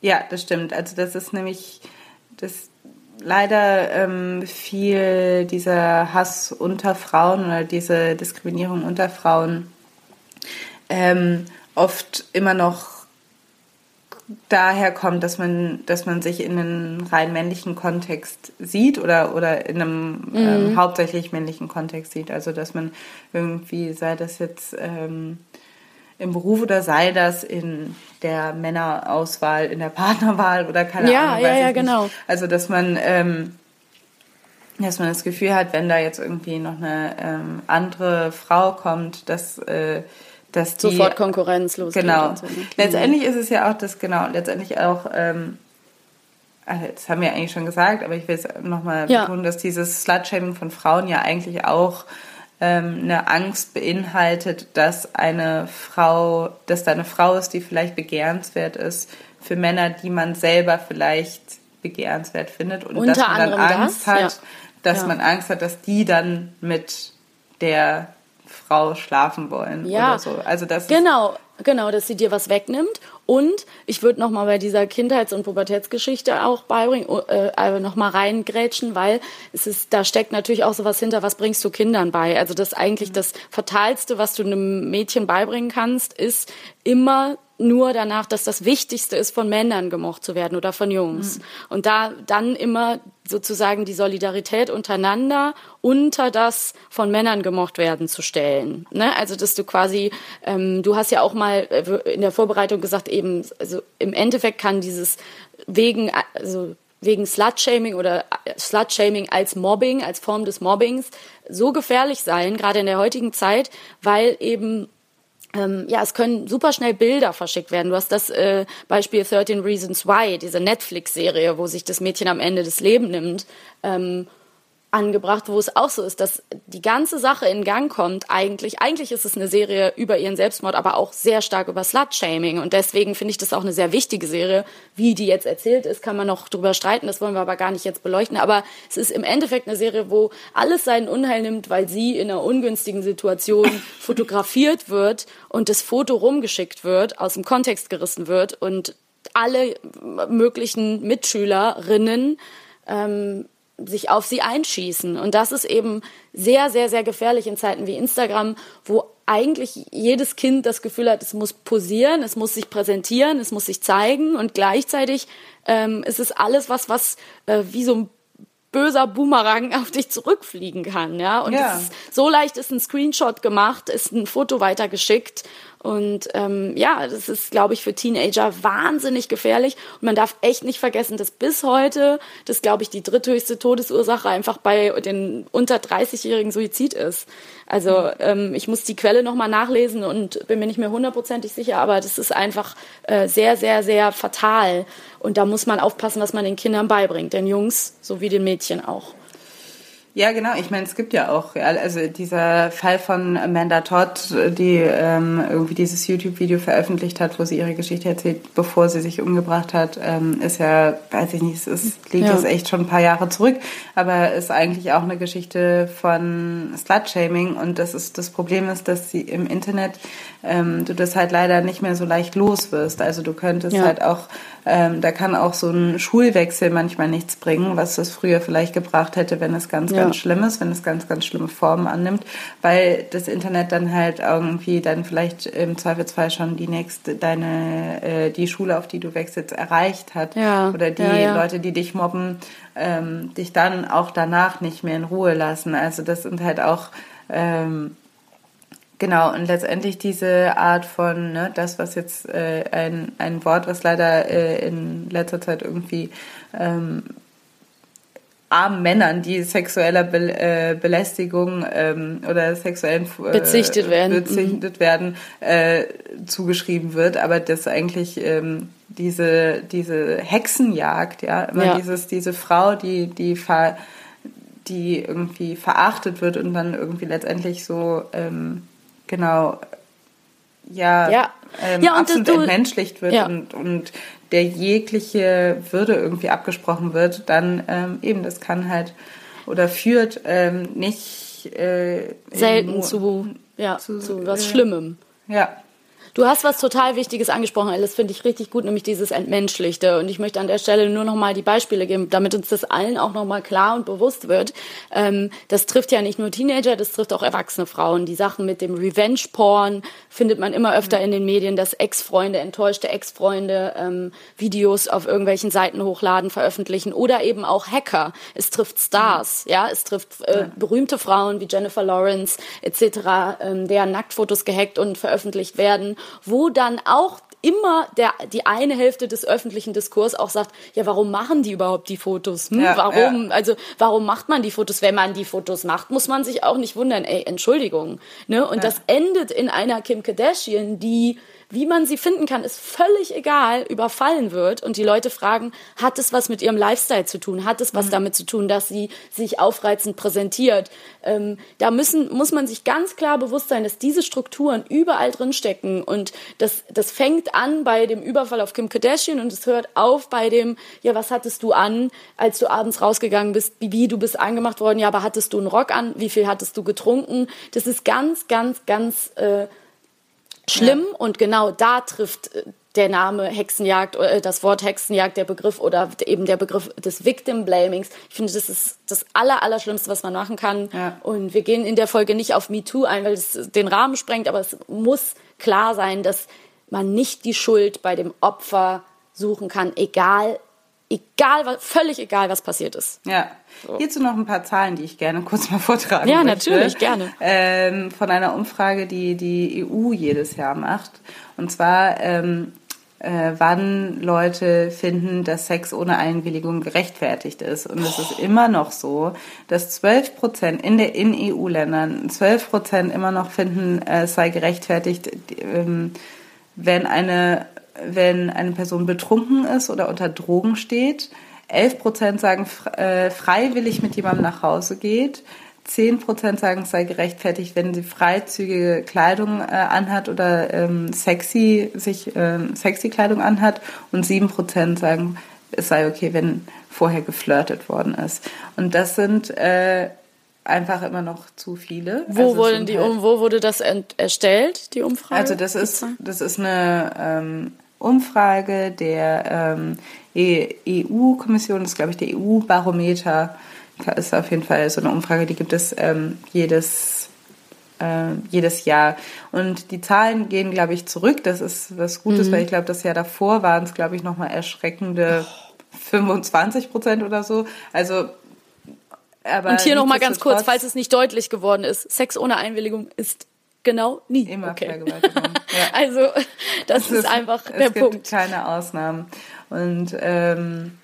ja, das stimmt. Also das ist nämlich das leider ähm, viel dieser Hass unter Frauen oder diese Diskriminierung unter Frauen ähm, oft immer noch daher kommt, dass man, dass man sich in einem rein männlichen Kontext sieht oder, oder in einem ähm, hauptsächlich männlichen Kontext sieht. Also dass man irgendwie, sei das jetzt ähm, im Beruf oder sei das in der Männerauswahl, in der Partnerwahl oder keine Ja, Ahnung. ja, ja, genau. Also dass man ähm, dass man das Gefühl hat, wenn da jetzt irgendwie noch eine ähm, andere Frau kommt, dass äh, dass die, sofort Konkurrenz losgeht. Genau. So, ne? Letztendlich ist es ja auch das genau. Letztendlich auch. Ähm, also das haben wir eigentlich schon gesagt, aber ich will es nochmal Ja. betonen, dass dieses Slutshaming von Frauen ja eigentlich auch ähm, eine Angst beinhaltet, dass eine Frau, dass da eine Frau ist, die vielleicht begehrenswert ist für Männer, die man selber vielleicht begehrenswert findet und Unter dass man dann Angst das, hat, ja. dass Ja. man Angst hat, dass die dann mit der Frau schlafen wollen Ja, oder so. Also das genau, genau, dass sie dir was wegnimmt. Und ich würde noch mal bei dieser Kindheits- und Pubertätsgeschichte auch beibringen, äh, äh, noch mal reingrätschen, weil es ist, da steckt natürlich auch sowas hinter. Was bringst du Kindern bei? Also das eigentlich das Fatalste, was du einem Mädchen beibringen kannst, ist immer nur danach, dass das Wichtigste ist, von Männern gemocht zu werden oder von Jungs. Und da dann immer sozusagen die Solidarität untereinander unter das von Männern gemocht werden zu stellen. Ne? Also dass du quasi, ähm, du hast ja auch mal äh, in der Vorbereitung gesagt, eben, also im Endeffekt kann dieses wegen, also wegen Slutshaming oder äh, Slutshaming als Mobbing, als Form des Mobbings so gefährlich sein, gerade in der heutigen Zeit, weil eben ähm, ja, es können super schnell Bilder verschickt werden. Du hast das äh, Beispiel 13 Reasons Why, diese Netflix-Serie, wo sich das Mädchen am Ende das Leben nimmt, ähm, angebracht, wo es auch so ist, dass die ganze Sache in Gang kommt. Eigentlich, eigentlich ist es eine Serie über ihren Selbstmord, aber auch sehr stark über Slut-Shaming. Und deswegen finde ich das auch eine sehr wichtige Serie. Wie die jetzt erzählt ist, kann man noch drüber streiten. Das wollen wir aber gar nicht jetzt beleuchten. Aber es ist im Endeffekt eine Serie, wo alles seinen Unheil nimmt, weil sie in einer ungünstigen Situation fotografiert wird und das Foto rumgeschickt wird, aus dem Kontext gerissen wird und alle möglichen Mitschülerinnen ähm, sich auf sie einschießen. Und das ist eben sehr, sehr, sehr gefährlich in Zeiten wie Instagram, wo eigentlich jedes Kind das Gefühl hat, es muss posieren, es muss sich präsentieren, es muss sich zeigen und gleichzeitig ähm, ist es alles was, was äh, wie so ein böser Boomerang auf dich zurückfliegen kann, ja. Und Ja. es ist, so leicht ist ein Screenshot gemacht, ist ein Foto weitergeschickt und ähm, ja, das ist, glaube ich, für Teenager wahnsinnig gefährlich. Und man darf echt nicht vergessen, dass bis heute das, glaube ich, die dritthöchste Todesursache einfach bei den unter 30-jährigen Suizid ist. Also ähm, ich muss die Quelle nochmal nachlesen und bin mir nicht mehr hundertprozentig sicher, aber das ist einfach äh, sehr, sehr, sehr fatal. Und da muss man aufpassen, was man den Kindern beibringt, den Jungs sowie den Mädchen auch. Ja, genau. Ich meine, es gibt ja auch, also dieser Fall von Amanda Todd, die ähm, irgendwie dieses YouTube-Video veröffentlicht hat, wo sie ihre Geschichte erzählt, bevor sie sich umgebracht hat, ähm, ist ja, weiß ich nicht, es ist, liegt Ja. jetzt echt schon ein paar Jahre zurück, aber ist eigentlich auch eine Geschichte von Slut-Shaming und das ist das Problem ist, dass sie im Internet ähm, du das halt leider nicht mehr so leicht los wirst. Also du könntest Ja. halt auch, ähm, da kann auch so ein Schulwechsel manchmal nichts bringen, was das früher vielleicht gebracht hätte, wenn es ganz, Ja. ganz schlimm ist, wenn es ganz, ganz schlimme Formen annimmt, weil das Internet dann halt irgendwie dann vielleicht im Zweifelsfall schon die nächste, deine, äh, die Schule, auf die du wechselst, erreicht hat. Ja. Oder die. Leute, die dich mobben, ähm, dich dann auch danach nicht mehr in Ruhe lassen. Also das sind halt auch, ähm, Genau, und letztendlich diese Art von, ne, das, was jetzt äh, ein, ein Wort, was leider äh, in letzter Zeit irgendwie ähm, armen Männern, die sexueller Be äh, Belästigung ähm, oder sexuellen äh, Bezichtet werden. Mhm. bezichtet werden äh, zugeschrieben wird, aber das eigentlich ähm, diese diese Hexenjagd, ja, immer Ja. dieses diese Frau, die die ver die irgendwie verachtet wird und dann irgendwie letztendlich so ähm, genau ja, Ja. Ähm, Ja, und absolut das du- entmenschlicht wird Ja. und, und der jegliche Würde irgendwie abgesprochen wird, dann ähm, eben, das kann halt oder führt ähm, nicht äh, Selten zu, ja, zu- zu, was äh, Schlimmem. Ja, Du hast was total Wichtiges angesprochen, Alice, finde ich richtig gut, nämlich dieses Entmenschlichte. Und ich möchte an der Stelle nur noch mal die Beispiele geben, damit uns das allen auch noch mal klar und bewusst wird. Ähm, das trifft ja nicht nur Teenager, das trifft auch erwachsene Frauen. Die Sachen mit dem Revenge-Porn findet man immer öfter in den Medien, dass Ex-Freunde, enttäuschte Ex-Freunde ähm, Videos auf irgendwelchen Seiten hochladen, veröffentlichen oder eben auch Hacker. Es trifft Stars, ja, es trifft äh, berühmte Frauen wie Jennifer Lawrence etc., ähm, deren Nacktfotos gehackt und veröffentlicht werden, wo dann auch immer der, die eine Hälfte des öffentlichen Diskurs auch sagt, ja, warum machen die überhaupt die Fotos? Hm, Ja, warum? ja. Also, warum macht man die Fotos? Wenn man die Fotos macht, muss man sich auch nicht wundern, ey, Entschuldigung. Ne? Und das endet in einer Kim Kardashian, die wie man sie finden kann, ist völlig egal, überfallen wird und die Leute fragen, hat es was mit ihrem Lifestyle zu tun? Hat es was Mhm. damit zu tun, dass sie sich aufreizend präsentiert? Ähm, da müssen, muss man sich ganz klar bewusst sein, dass diese Strukturen überall drin stecken und das, das fängt an bei dem Überfall auf Kim Kardashian und es hört auf bei dem, ja, was hattest du an, als du abends rausgegangen bist? Bibi, du bist angemacht worden, ja, aber hattest du einen Rock an? Wie viel hattest du getrunken? Das ist ganz, ganz, ganz äh, schlimm und genau da trifft äh, der Name Hexenjagd, äh, das Wort Hexenjagd, der Begriff oder eben der Begriff des Victim Blamings. Ich finde, das ist das aller, Allerschlimmste, was man machen kann. Ja. Und wir gehen in der Folge nicht auf MeToo ein, weil es den Rahmen sprengt, aber es muss klar sein, dass man nicht die Schuld bei dem Opfer suchen kann, egal, egal, was- völlig egal, was passiert ist. Ja. Hierzu noch ein paar Zahlen, die ich gerne kurz mal vortragen Ja, möchte. natürlich, gerne. Ähm, von einer Umfrage, die die EU jedes Jahr macht. Und zwar, ähm, äh, wann Leute finden, dass Sex ohne Einwilligung gerechtfertigt ist. Und es ist immer noch so, dass 12 Prozent in der in EU-Ländern 12 Prozent immer noch finden, äh, es sei gerechtfertigt, ähm, wenn eine, wenn eine Person betrunken ist oder unter Drogen steht. 11 Prozent sagen äh, freiwillig mit jemandem nach Hause geht. 10 Prozent sagen, es sei gerechtfertigt, wenn sie freizügige Kleidung äh, anhat oder ähm, sexy, sich ähm, sexy Kleidung anhat. Und 7 Prozent sagen, es sei okay, wenn vorher geflirtet worden ist. Und das sind äh, einfach immer noch zu viele. Wo, Also wurden die, halt- um, wo wurde das erstellt, die Umfrage? also das ist, das ist eine ähm, Umfrage der ähm, EU-Kommission, das ist glaube ich der EU-Barometer, ist auf jeden Fall so eine Umfrage, die gibt es ähm, jedes, äh, jedes Jahr. Und die Zahlen gehen, glaube ich, zurück. Das ist was Gutes, Mhm. weil ich glaube, das Jahr davor waren es, glaube ich, nochmal erschreckende 25 Prozent oder so. Also aber Und hier noch mal ganz kurz, falls es nicht deutlich geworden ist, Sex ohne Einwilligung ist genau nie Immer okay. Vergewaltigung. Ja. Also das ist einfach es der gibt Punkt. keine Ausnahmen. Und ähm,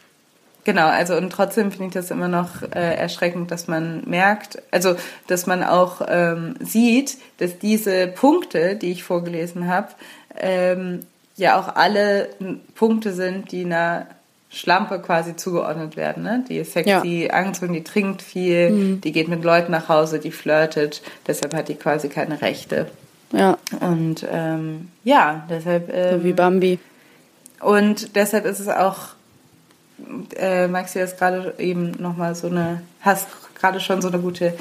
genau, also und trotzdem finde ich das immer noch äh, erschreckend, dass man merkt, also dass man auch ähm, sieht, dass diese Punkte, die ich vorgelesen habe, ähm, ja auch alle Punkte sind, die einer Schlampe quasi zugeordnet werden. Ne? Die ist sexy angezogen, die trinkt viel, Mhm. die geht mit Leuten nach Hause, die flirtet, deshalb hat die quasi keine Rechte. Ja, Und ähm, ja, deshalb. Ähm, so wie Bambi. und deshalb ist es auch, äh, Maxi, das gerade eben nochmal so eine, hast gerade schon so eine gute,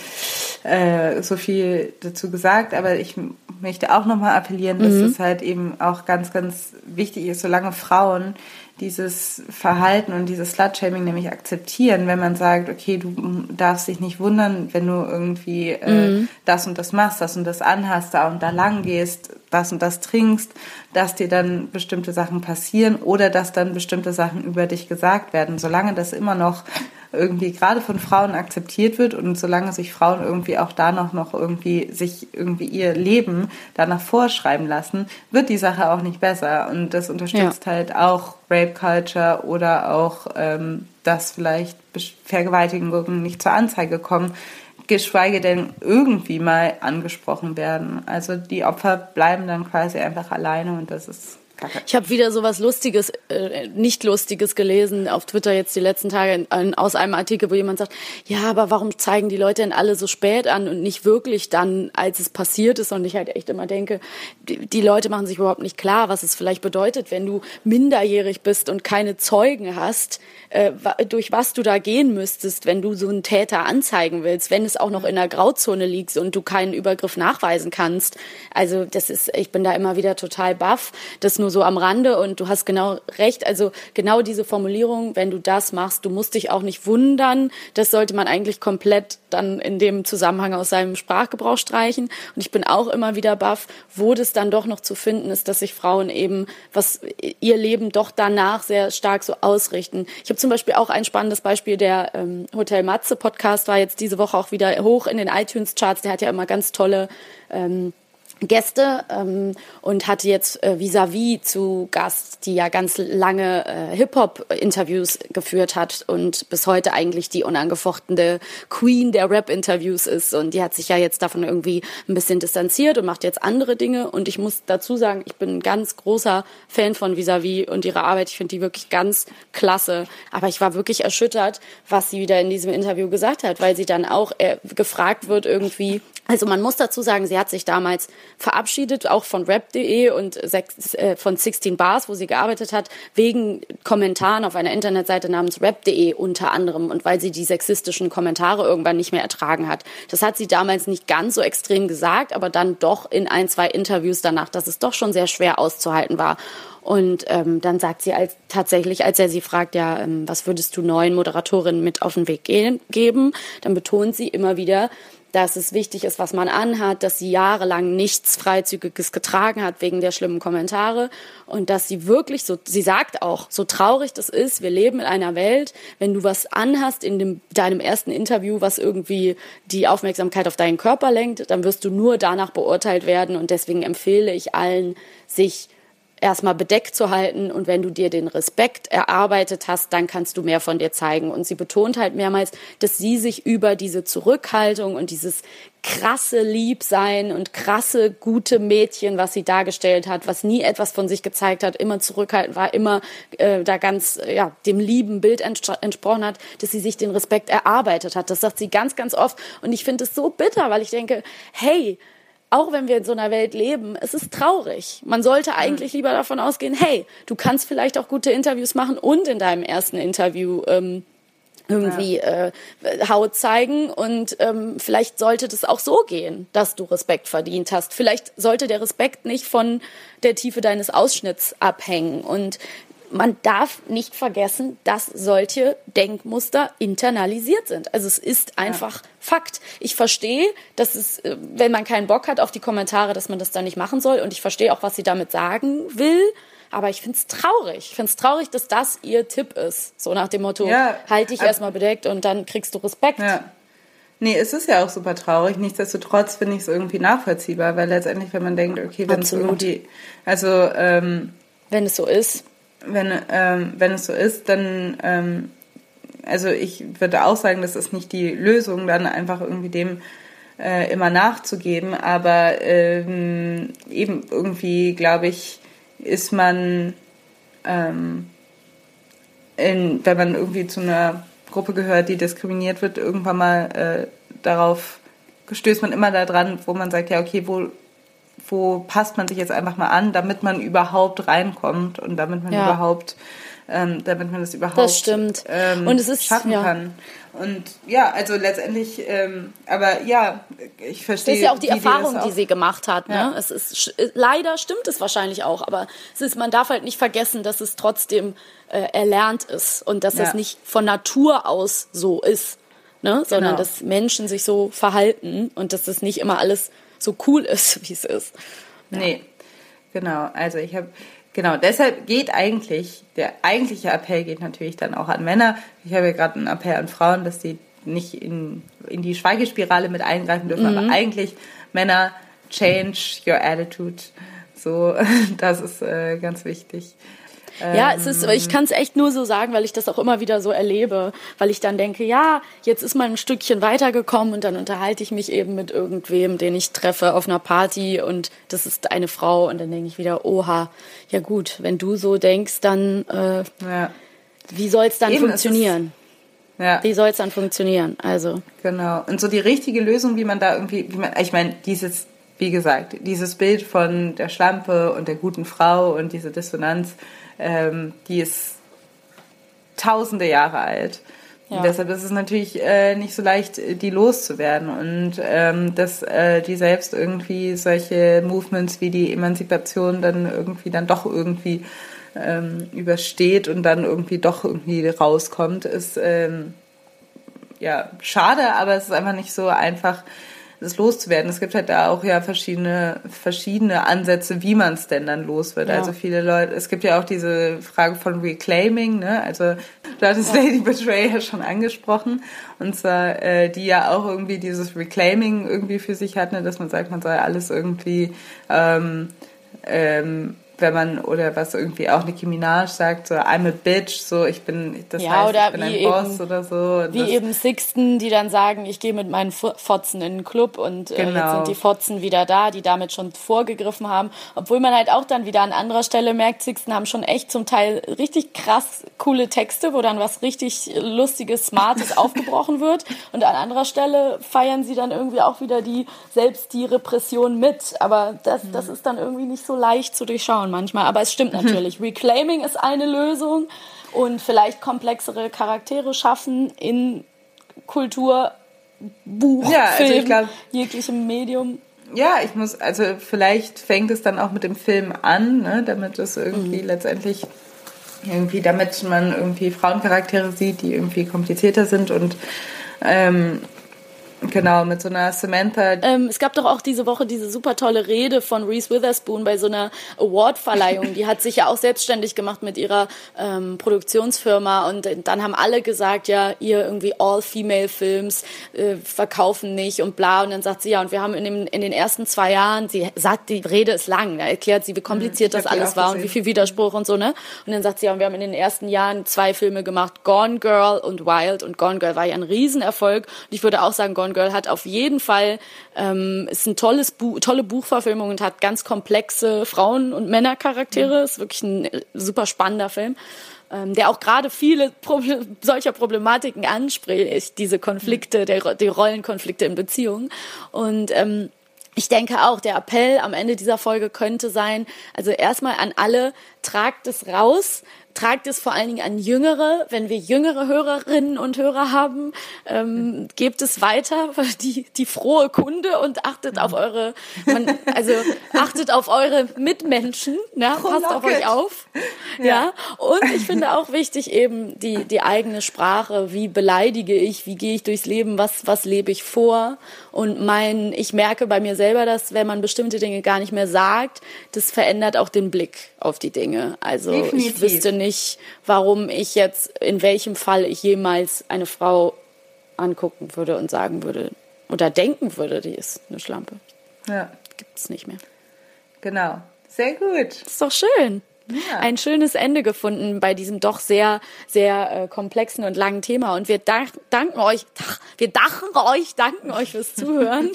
äh, so viel dazu gesagt, aber ich möchte auch nochmal appellieren, dass es halt eben auch ganz, ganz wichtig ist, solange Frauen dieses Verhalten und dieses Slut-Shaming nämlich akzeptieren, wenn man sagt, okay, du darfst dich nicht wundern, wenn du irgendwie äh, das und das machst, das und das anhast, da und da lang gehst, das und das trinkst, dass dir dann bestimmte Sachen passieren oder dass dann bestimmte Sachen über dich gesagt werden. Solange das immer noch irgendwie gerade von Frauen akzeptiert wird und solange sich Frauen irgendwie auch da noch, noch irgendwie sich irgendwie ihr Leben danach vorschreiben lassen, wird die Sache auch nicht besser. Und das unterstützt halt auch Rape Culture oder auch, ähm, dass vielleicht Vergewaltigungen nicht zur Anzeige kommen, geschweige denn irgendwie mal angesprochen werden. Also die Opfer bleiben dann quasi einfach alleine und das ist. Ich habe wieder sowas Lustiges, äh, nicht Lustiges gelesen auf Twitter jetzt die letzten Tage in, in, aus einem Artikel, wo jemand sagt, ja, aber warum zeigen die Leute denn alle so spät an und nicht wirklich dann, als es passiert ist? Und ich halt echt immer denke, die, die Leute machen sich überhaupt nicht klar, was es vielleicht bedeutet, wenn du minderjährig bist und keine Zeugen hast, äh, durch was du da gehen müsstest, wenn du so einen Täter anzeigen willst, wenn es auch noch in der Grauzone liegt und du keinen Übergriff nachweisen kannst. Also das ist, ich bin da immer wieder total baff. Das nur so am Rande und du hast genau recht. Also genau diese Formulierung, wenn du das machst, du musst dich auch nicht wundern. Das sollte man eigentlich komplett dann in dem Zusammenhang aus seinem Sprachgebrauch streichen. Und ich bin auch immer wieder baff, wo das dann doch noch zu finden ist, dass sich Frauen eben was ihr Leben doch danach sehr stark so ausrichten. Ich habe zum Beispiel auch ein spannendes Beispiel, der ähm, Hotel Matze Podcast war jetzt diese Woche auch wieder hoch in den iTunes Charts. Der hat ja immer ganz tolle ähm, Gäste ähm, und hatte jetzt äh, vis-à-vis zu Gast, die ja ganz lange äh, Hip-Hop-Interviews geführt hat und bis heute eigentlich die unangefochtene Queen der Rap-Interviews ist. Und die hat sich ja jetzt davon irgendwie ein bisschen distanziert und macht jetzt andere Dinge. Und ich muss dazu sagen, ich bin ein ganz großer Fan von vis-à-vis und ihrer Arbeit. Ich finde die wirklich ganz klasse. Aber ich war wirklich erschüttert, was sie wieder in diesem Interview gesagt hat, weil sie dann auch äh, gefragt wird irgendwie, also man muss dazu sagen, sie hat sich damals verabschiedet, auch von rap.de und äh, von 16 Bars, wo sie gearbeitet hat, wegen Kommentaren auf einer Internetseite namens rap.de unter anderem und weil sie die sexistischen Kommentare irgendwann nicht mehr ertragen hat. Das hat sie damals nicht ganz so extrem gesagt, aber dann doch in ein, zwei Interviews danach, dass es doch schon sehr schwer auszuhalten war. Und ähm, dann sagt sie als, tatsächlich, als er sie fragt, ja, ähm, was würdest du neuen Moderatorinnen mit auf den Weg gehen, geben, dann betont sie immer wieder, dass es wichtig ist, was man anhat, dass sie jahrelang nichts Freizügiges getragen hat wegen der schlimmen Kommentare und dass sie wirklich so, sie sagt auch, so traurig das ist, wir leben in einer Welt, wenn du was anhast in dem, deinem ersten Interview, was irgendwie die Aufmerksamkeit auf deinen Körper lenkt, dann wirst du nur danach beurteilt werden und deswegen empfehle ich allen, sich erstmal bedeckt zu halten und wenn du dir den Respekt erarbeitet hast, dann kannst du mehr von dir zeigen. Und sie betont halt mehrmals, dass sie sich über diese Zurückhaltung und dieses krasse Liebsein und krasse gute Mädchen, was sie dargestellt hat, was nie etwas von sich gezeigt hat, immer zurückhaltend war, immer äh, da ganz ja dem lieben Bild entsprochen hat, dass sie sich den Respekt erarbeitet hat. Das sagt sie ganz, ganz oft und ich finde es so bitter, weil ich denke, hey, auch wenn wir in so einer Welt leben, es ist traurig. Man sollte eigentlich lieber davon ausgehen, hey, du kannst vielleicht auch gute Interviews machen und in deinem ersten Interview ähm, irgendwie ja. äh, Haut zeigen und ähm, vielleicht sollte das auch so gehen, dass du Respekt verdient hast. Vielleicht sollte der Respekt nicht von der Tiefe deines Ausschnitts abhängen und man darf nicht vergessen, dass solche Denkmuster internalisiert sind. Also es ist einfach ja. Fakt. Ich verstehe, dass es, äh, wenn man keinen Bock hat auf die Kommentare, dass man das dann nicht machen soll. Und ich verstehe auch, was sie damit sagen will. Aber ich finde es traurig. Ich finde es traurig, dass das ihr Tipp ist. So nach dem Motto, ja, halt dich erstmal bedeckt und dann kriegst du Respekt. Ja. Nee, es ist ja auch super traurig. Nichtsdestotrotz finde ich es irgendwie nachvollziehbar, weil letztendlich, wenn man denkt, okay, wenn es irgendwie, also ähm, wenn es so ist, wenn, ähm, wenn es so ist, dann, ähm, also ich würde auch sagen, das ist nicht die Lösung, dann einfach irgendwie dem äh, immer nachzugeben, aber ähm, eben irgendwie, glaube ich, ist man, ähm, in, wenn man irgendwie zu einer Gruppe gehört, die diskriminiert wird, irgendwann mal äh, darauf stößt man immer da dran, wo man sagt, ja, okay, wo wo passt man sich jetzt einfach mal an, damit man überhaupt reinkommt und damit man ja. überhaupt, ähm, damit man das überhaupt das stimmt. Ähm, und es ist, schaffen ja. kann. Und ja, also letztendlich, ähm, aber ja, ich verstehe. Das ist ja auch die, Erfahrung, die, die, sie gemacht hat. Ne? Ja. Es ist leider stimmt es wahrscheinlich auch, aber es ist, man darf halt nicht vergessen, dass es trotzdem äh, erlernt ist und dass es nicht von Natur aus so ist. Ne? Sondern genau. dass Menschen sich so verhalten und dass das nicht immer alles so cool ist, wie es ist. Ja. Nee, genau. Also ich habe, genau, deshalb geht eigentlich, der eigentliche Appell geht natürlich dann auch an Männer. Ich habe ja gerade einen Appell an Frauen, dass sie nicht in, in die Schweigespirale mit eingreifen dürfen, mhm. aber eigentlich Männer, change your attitude. So, das ist äh, ganz wichtig. Ja, es ist, ich kann es echt nur so sagen, weil ich das auch immer wieder so erlebe, weil ich dann denke, ja, jetzt ist man ein Stückchen weitergekommen und dann unterhalte ich mich eben mit irgendwem, den ich treffe auf einer Party und das ist eine Frau und dann denke ich wieder, oha, ja gut, wenn du so denkst, dann äh, ja. wie soll es dann eben, funktionieren? Ja. Wie soll es dann funktionieren? Also genau. Und so die richtige Lösung, wie man da irgendwie, wie man, ich meine, dieses, wie gesagt, dieses Bild von der Schlampe und der guten Frau und diese Dissonanz ähm, die ist tausende Jahre alt. Ja. Und deshalb ist es natürlich äh, nicht so leicht, die loszuwerden. Und ähm, dass äh, die selbst irgendwie solche Movements wie die Emanzipation dann irgendwie dann doch irgendwie ähm, übersteht und dann irgendwie doch irgendwie rauskommt, ist ähm, ja schade, aber es ist einfach nicht so einfach das loszuwerden. Es gibt halt da auch ja verschiedene, verschiedene Ansätze, wie man es denn dann los wird. Ja. Also viele Leute, es gibt ja auch diese Frage von Reclaiming, ne? Also du hattest ja. Lady Betray ja schon angesprochen. Und zwar, äh, die ja auch irgendwie dieses Reclaiming irgendwie für sich hat, ne? dass man sagt, man soll alles irgendwie ähm, ähm, wenn man, oder was irgendwie auch Nicki Minaj sagt, so I'm a bitch, so ich bin, das ja, heißt, ich bin ein Boss oder so. Wie eben Sixten, die dann sagen, ich gehe mit meinen Fotzen in den Club und äh, genau. jetzt sind die Fotzen wieder da, die damit schon vorgegriffen haben. Obwohl man halt auch dann wieder an anderer Stelle merkt, Sixten haben schon echt zum Teil richtig krass coole Texte, wo dann was richtig Lustiges, Smartes aufgebrochen wird. Und an anderer Stelle feiern sie dann irgendwie auch wieder die, selbst die Repression mit. Aber das, das ist dann irgendwie nicht so leicht zu durchschauen manchmal, aber es stimmt mhm. natürlich. Reclaiming ist eine Lösung und vielleicht komplexere Charaktere schaffen in Kultur, Buch, ja, also Film, glaub, jeglichem Medium. Ja, ich muss, also vielleicht fängt es dann auch mit dem Film an, ne, damit es irgendwie mhm. letztendlich irgendwie, damit man irgendwie Frauencharaktere sieht, die irgendwie komplizierter sind und ähm, Genau, mit so einer Samantha. Ähm, es gab doch auch diese Woche diese super tolle Rede von Reese Witherspoon bei so einer Award-Verleihung. Die hat sich ja auch selbstständig gemacht mit ihrer ähm, Produktionsfirma und dann haben alle gesagt, ja, ihr irgendwie All-Female-Films äh, verkaufen nicht und bla. Und dann sagt sie, ja, und wir haben in, dem, in den ersten zwei Jahren, sie sagt, die Rede ist lang, da erklärt sie, wie kompliziert das alles war und wie viel Widerspruch und so, ne? Und dann sagt sie, ja, und wir haben in den ersten Jahren zwei Filme gemacht, Gone Girl und Wild. Und Gone Girl war ja ein Riesenerfolg. Und ich würde auch sagen, Gone Girl hat auf jeden Fall, ähm, ist ein tolles Buch, tolle Buchverfilmung und hat ganz komplexe Frauen- und Männercharaktere. Mhm. Ist wirklich ein äh, super spannender Film ähm, der auch gerade viele Proble solcher Problematiken anspricht, diese Konflikte, der, die Rollenkonflikte in Beziehungen. Und ähm, ich denke auch, der Appell am Ende dieser Folge könnte sein, also erstmal an alle, tragt es raus, tragt es vor allen Dingen an Jüngere. Wenn wir jüngere Hörerinnen und Hörer haben, ähm, gebt es weiter, die, die frohe Kunde und achtet auf eure, man, also achtet auf eure Mitmenschen, ne? passt auf euch auf. Ja. ja. Und ich finde auch wichtig eben die, die eigene Sprache. Wie beleidige ich? Wie gehe ich durchs Leben? Was, was lebe ich vor? Und mein, ich merke bei mir selber, dass wenn man bestimmte Dinge gar nicht mehr sagt, das verändert auch den Blick auf die Dinge. Also Definitiv. ich wüsste nicht, warum ich jetzt, in welchem Fall ich jemals eine Frau angucken würde und sagen würde oder denken würde, die ist eine Schlampe. Ja. Gibt es nicht mehr. Genau. Sehr gut. Das ist doch schön. Ja. Ein schönes Ende gefunden bei diesem doch sehr, sehr äh, komplexen und langen Thema. Und wir danken euch, wir danken euch, danken euch fürs Zuhören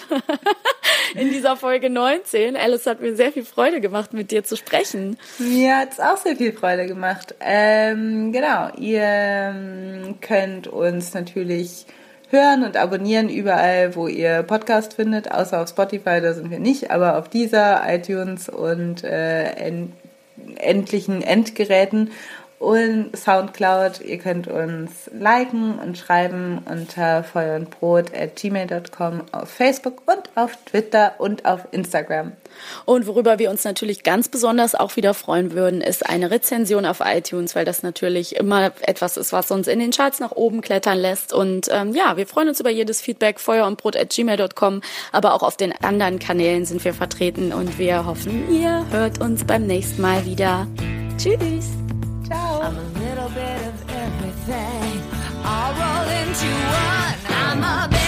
in dieser Folge 19. Alice hat mir sehr viel Freude gemacht, mit dir zu sprechen. Mir hat es auch sehr viel Freude gemacht. Ähm, genau, ihr ähm, könnt uns natürlich hören und abonnieren überall, wo ihr Podcast findet, außer auf Spotify, da sind wir nicht, aber auf dieser, iTunes und äh, endlichen Endgeräten und Soundcloud. Ihr könnt uns liken und schreiben unter Feuer und Brot at gmail.com auf Facebook und auf Twitter und auf Instagram. Und worüber wir uns natürlich ganz besonders auch wieder freuen würden, ist eine Rezension auf iTunes, weil das natürlich immer etwas ist, was uns in den Charts nach oben klettern lässt. Und ähm, ja, wir freuen uns über jedes Feedback, Feuer und Brot at gmail.com, aber auch auf den anderen Kanälen sind wir vertreten und wir hoffen, ihr hört uns beim nächsten Mal wieder. Tschüss! Ciao. I'm a little bit of everything. I'll roll into one. I'm a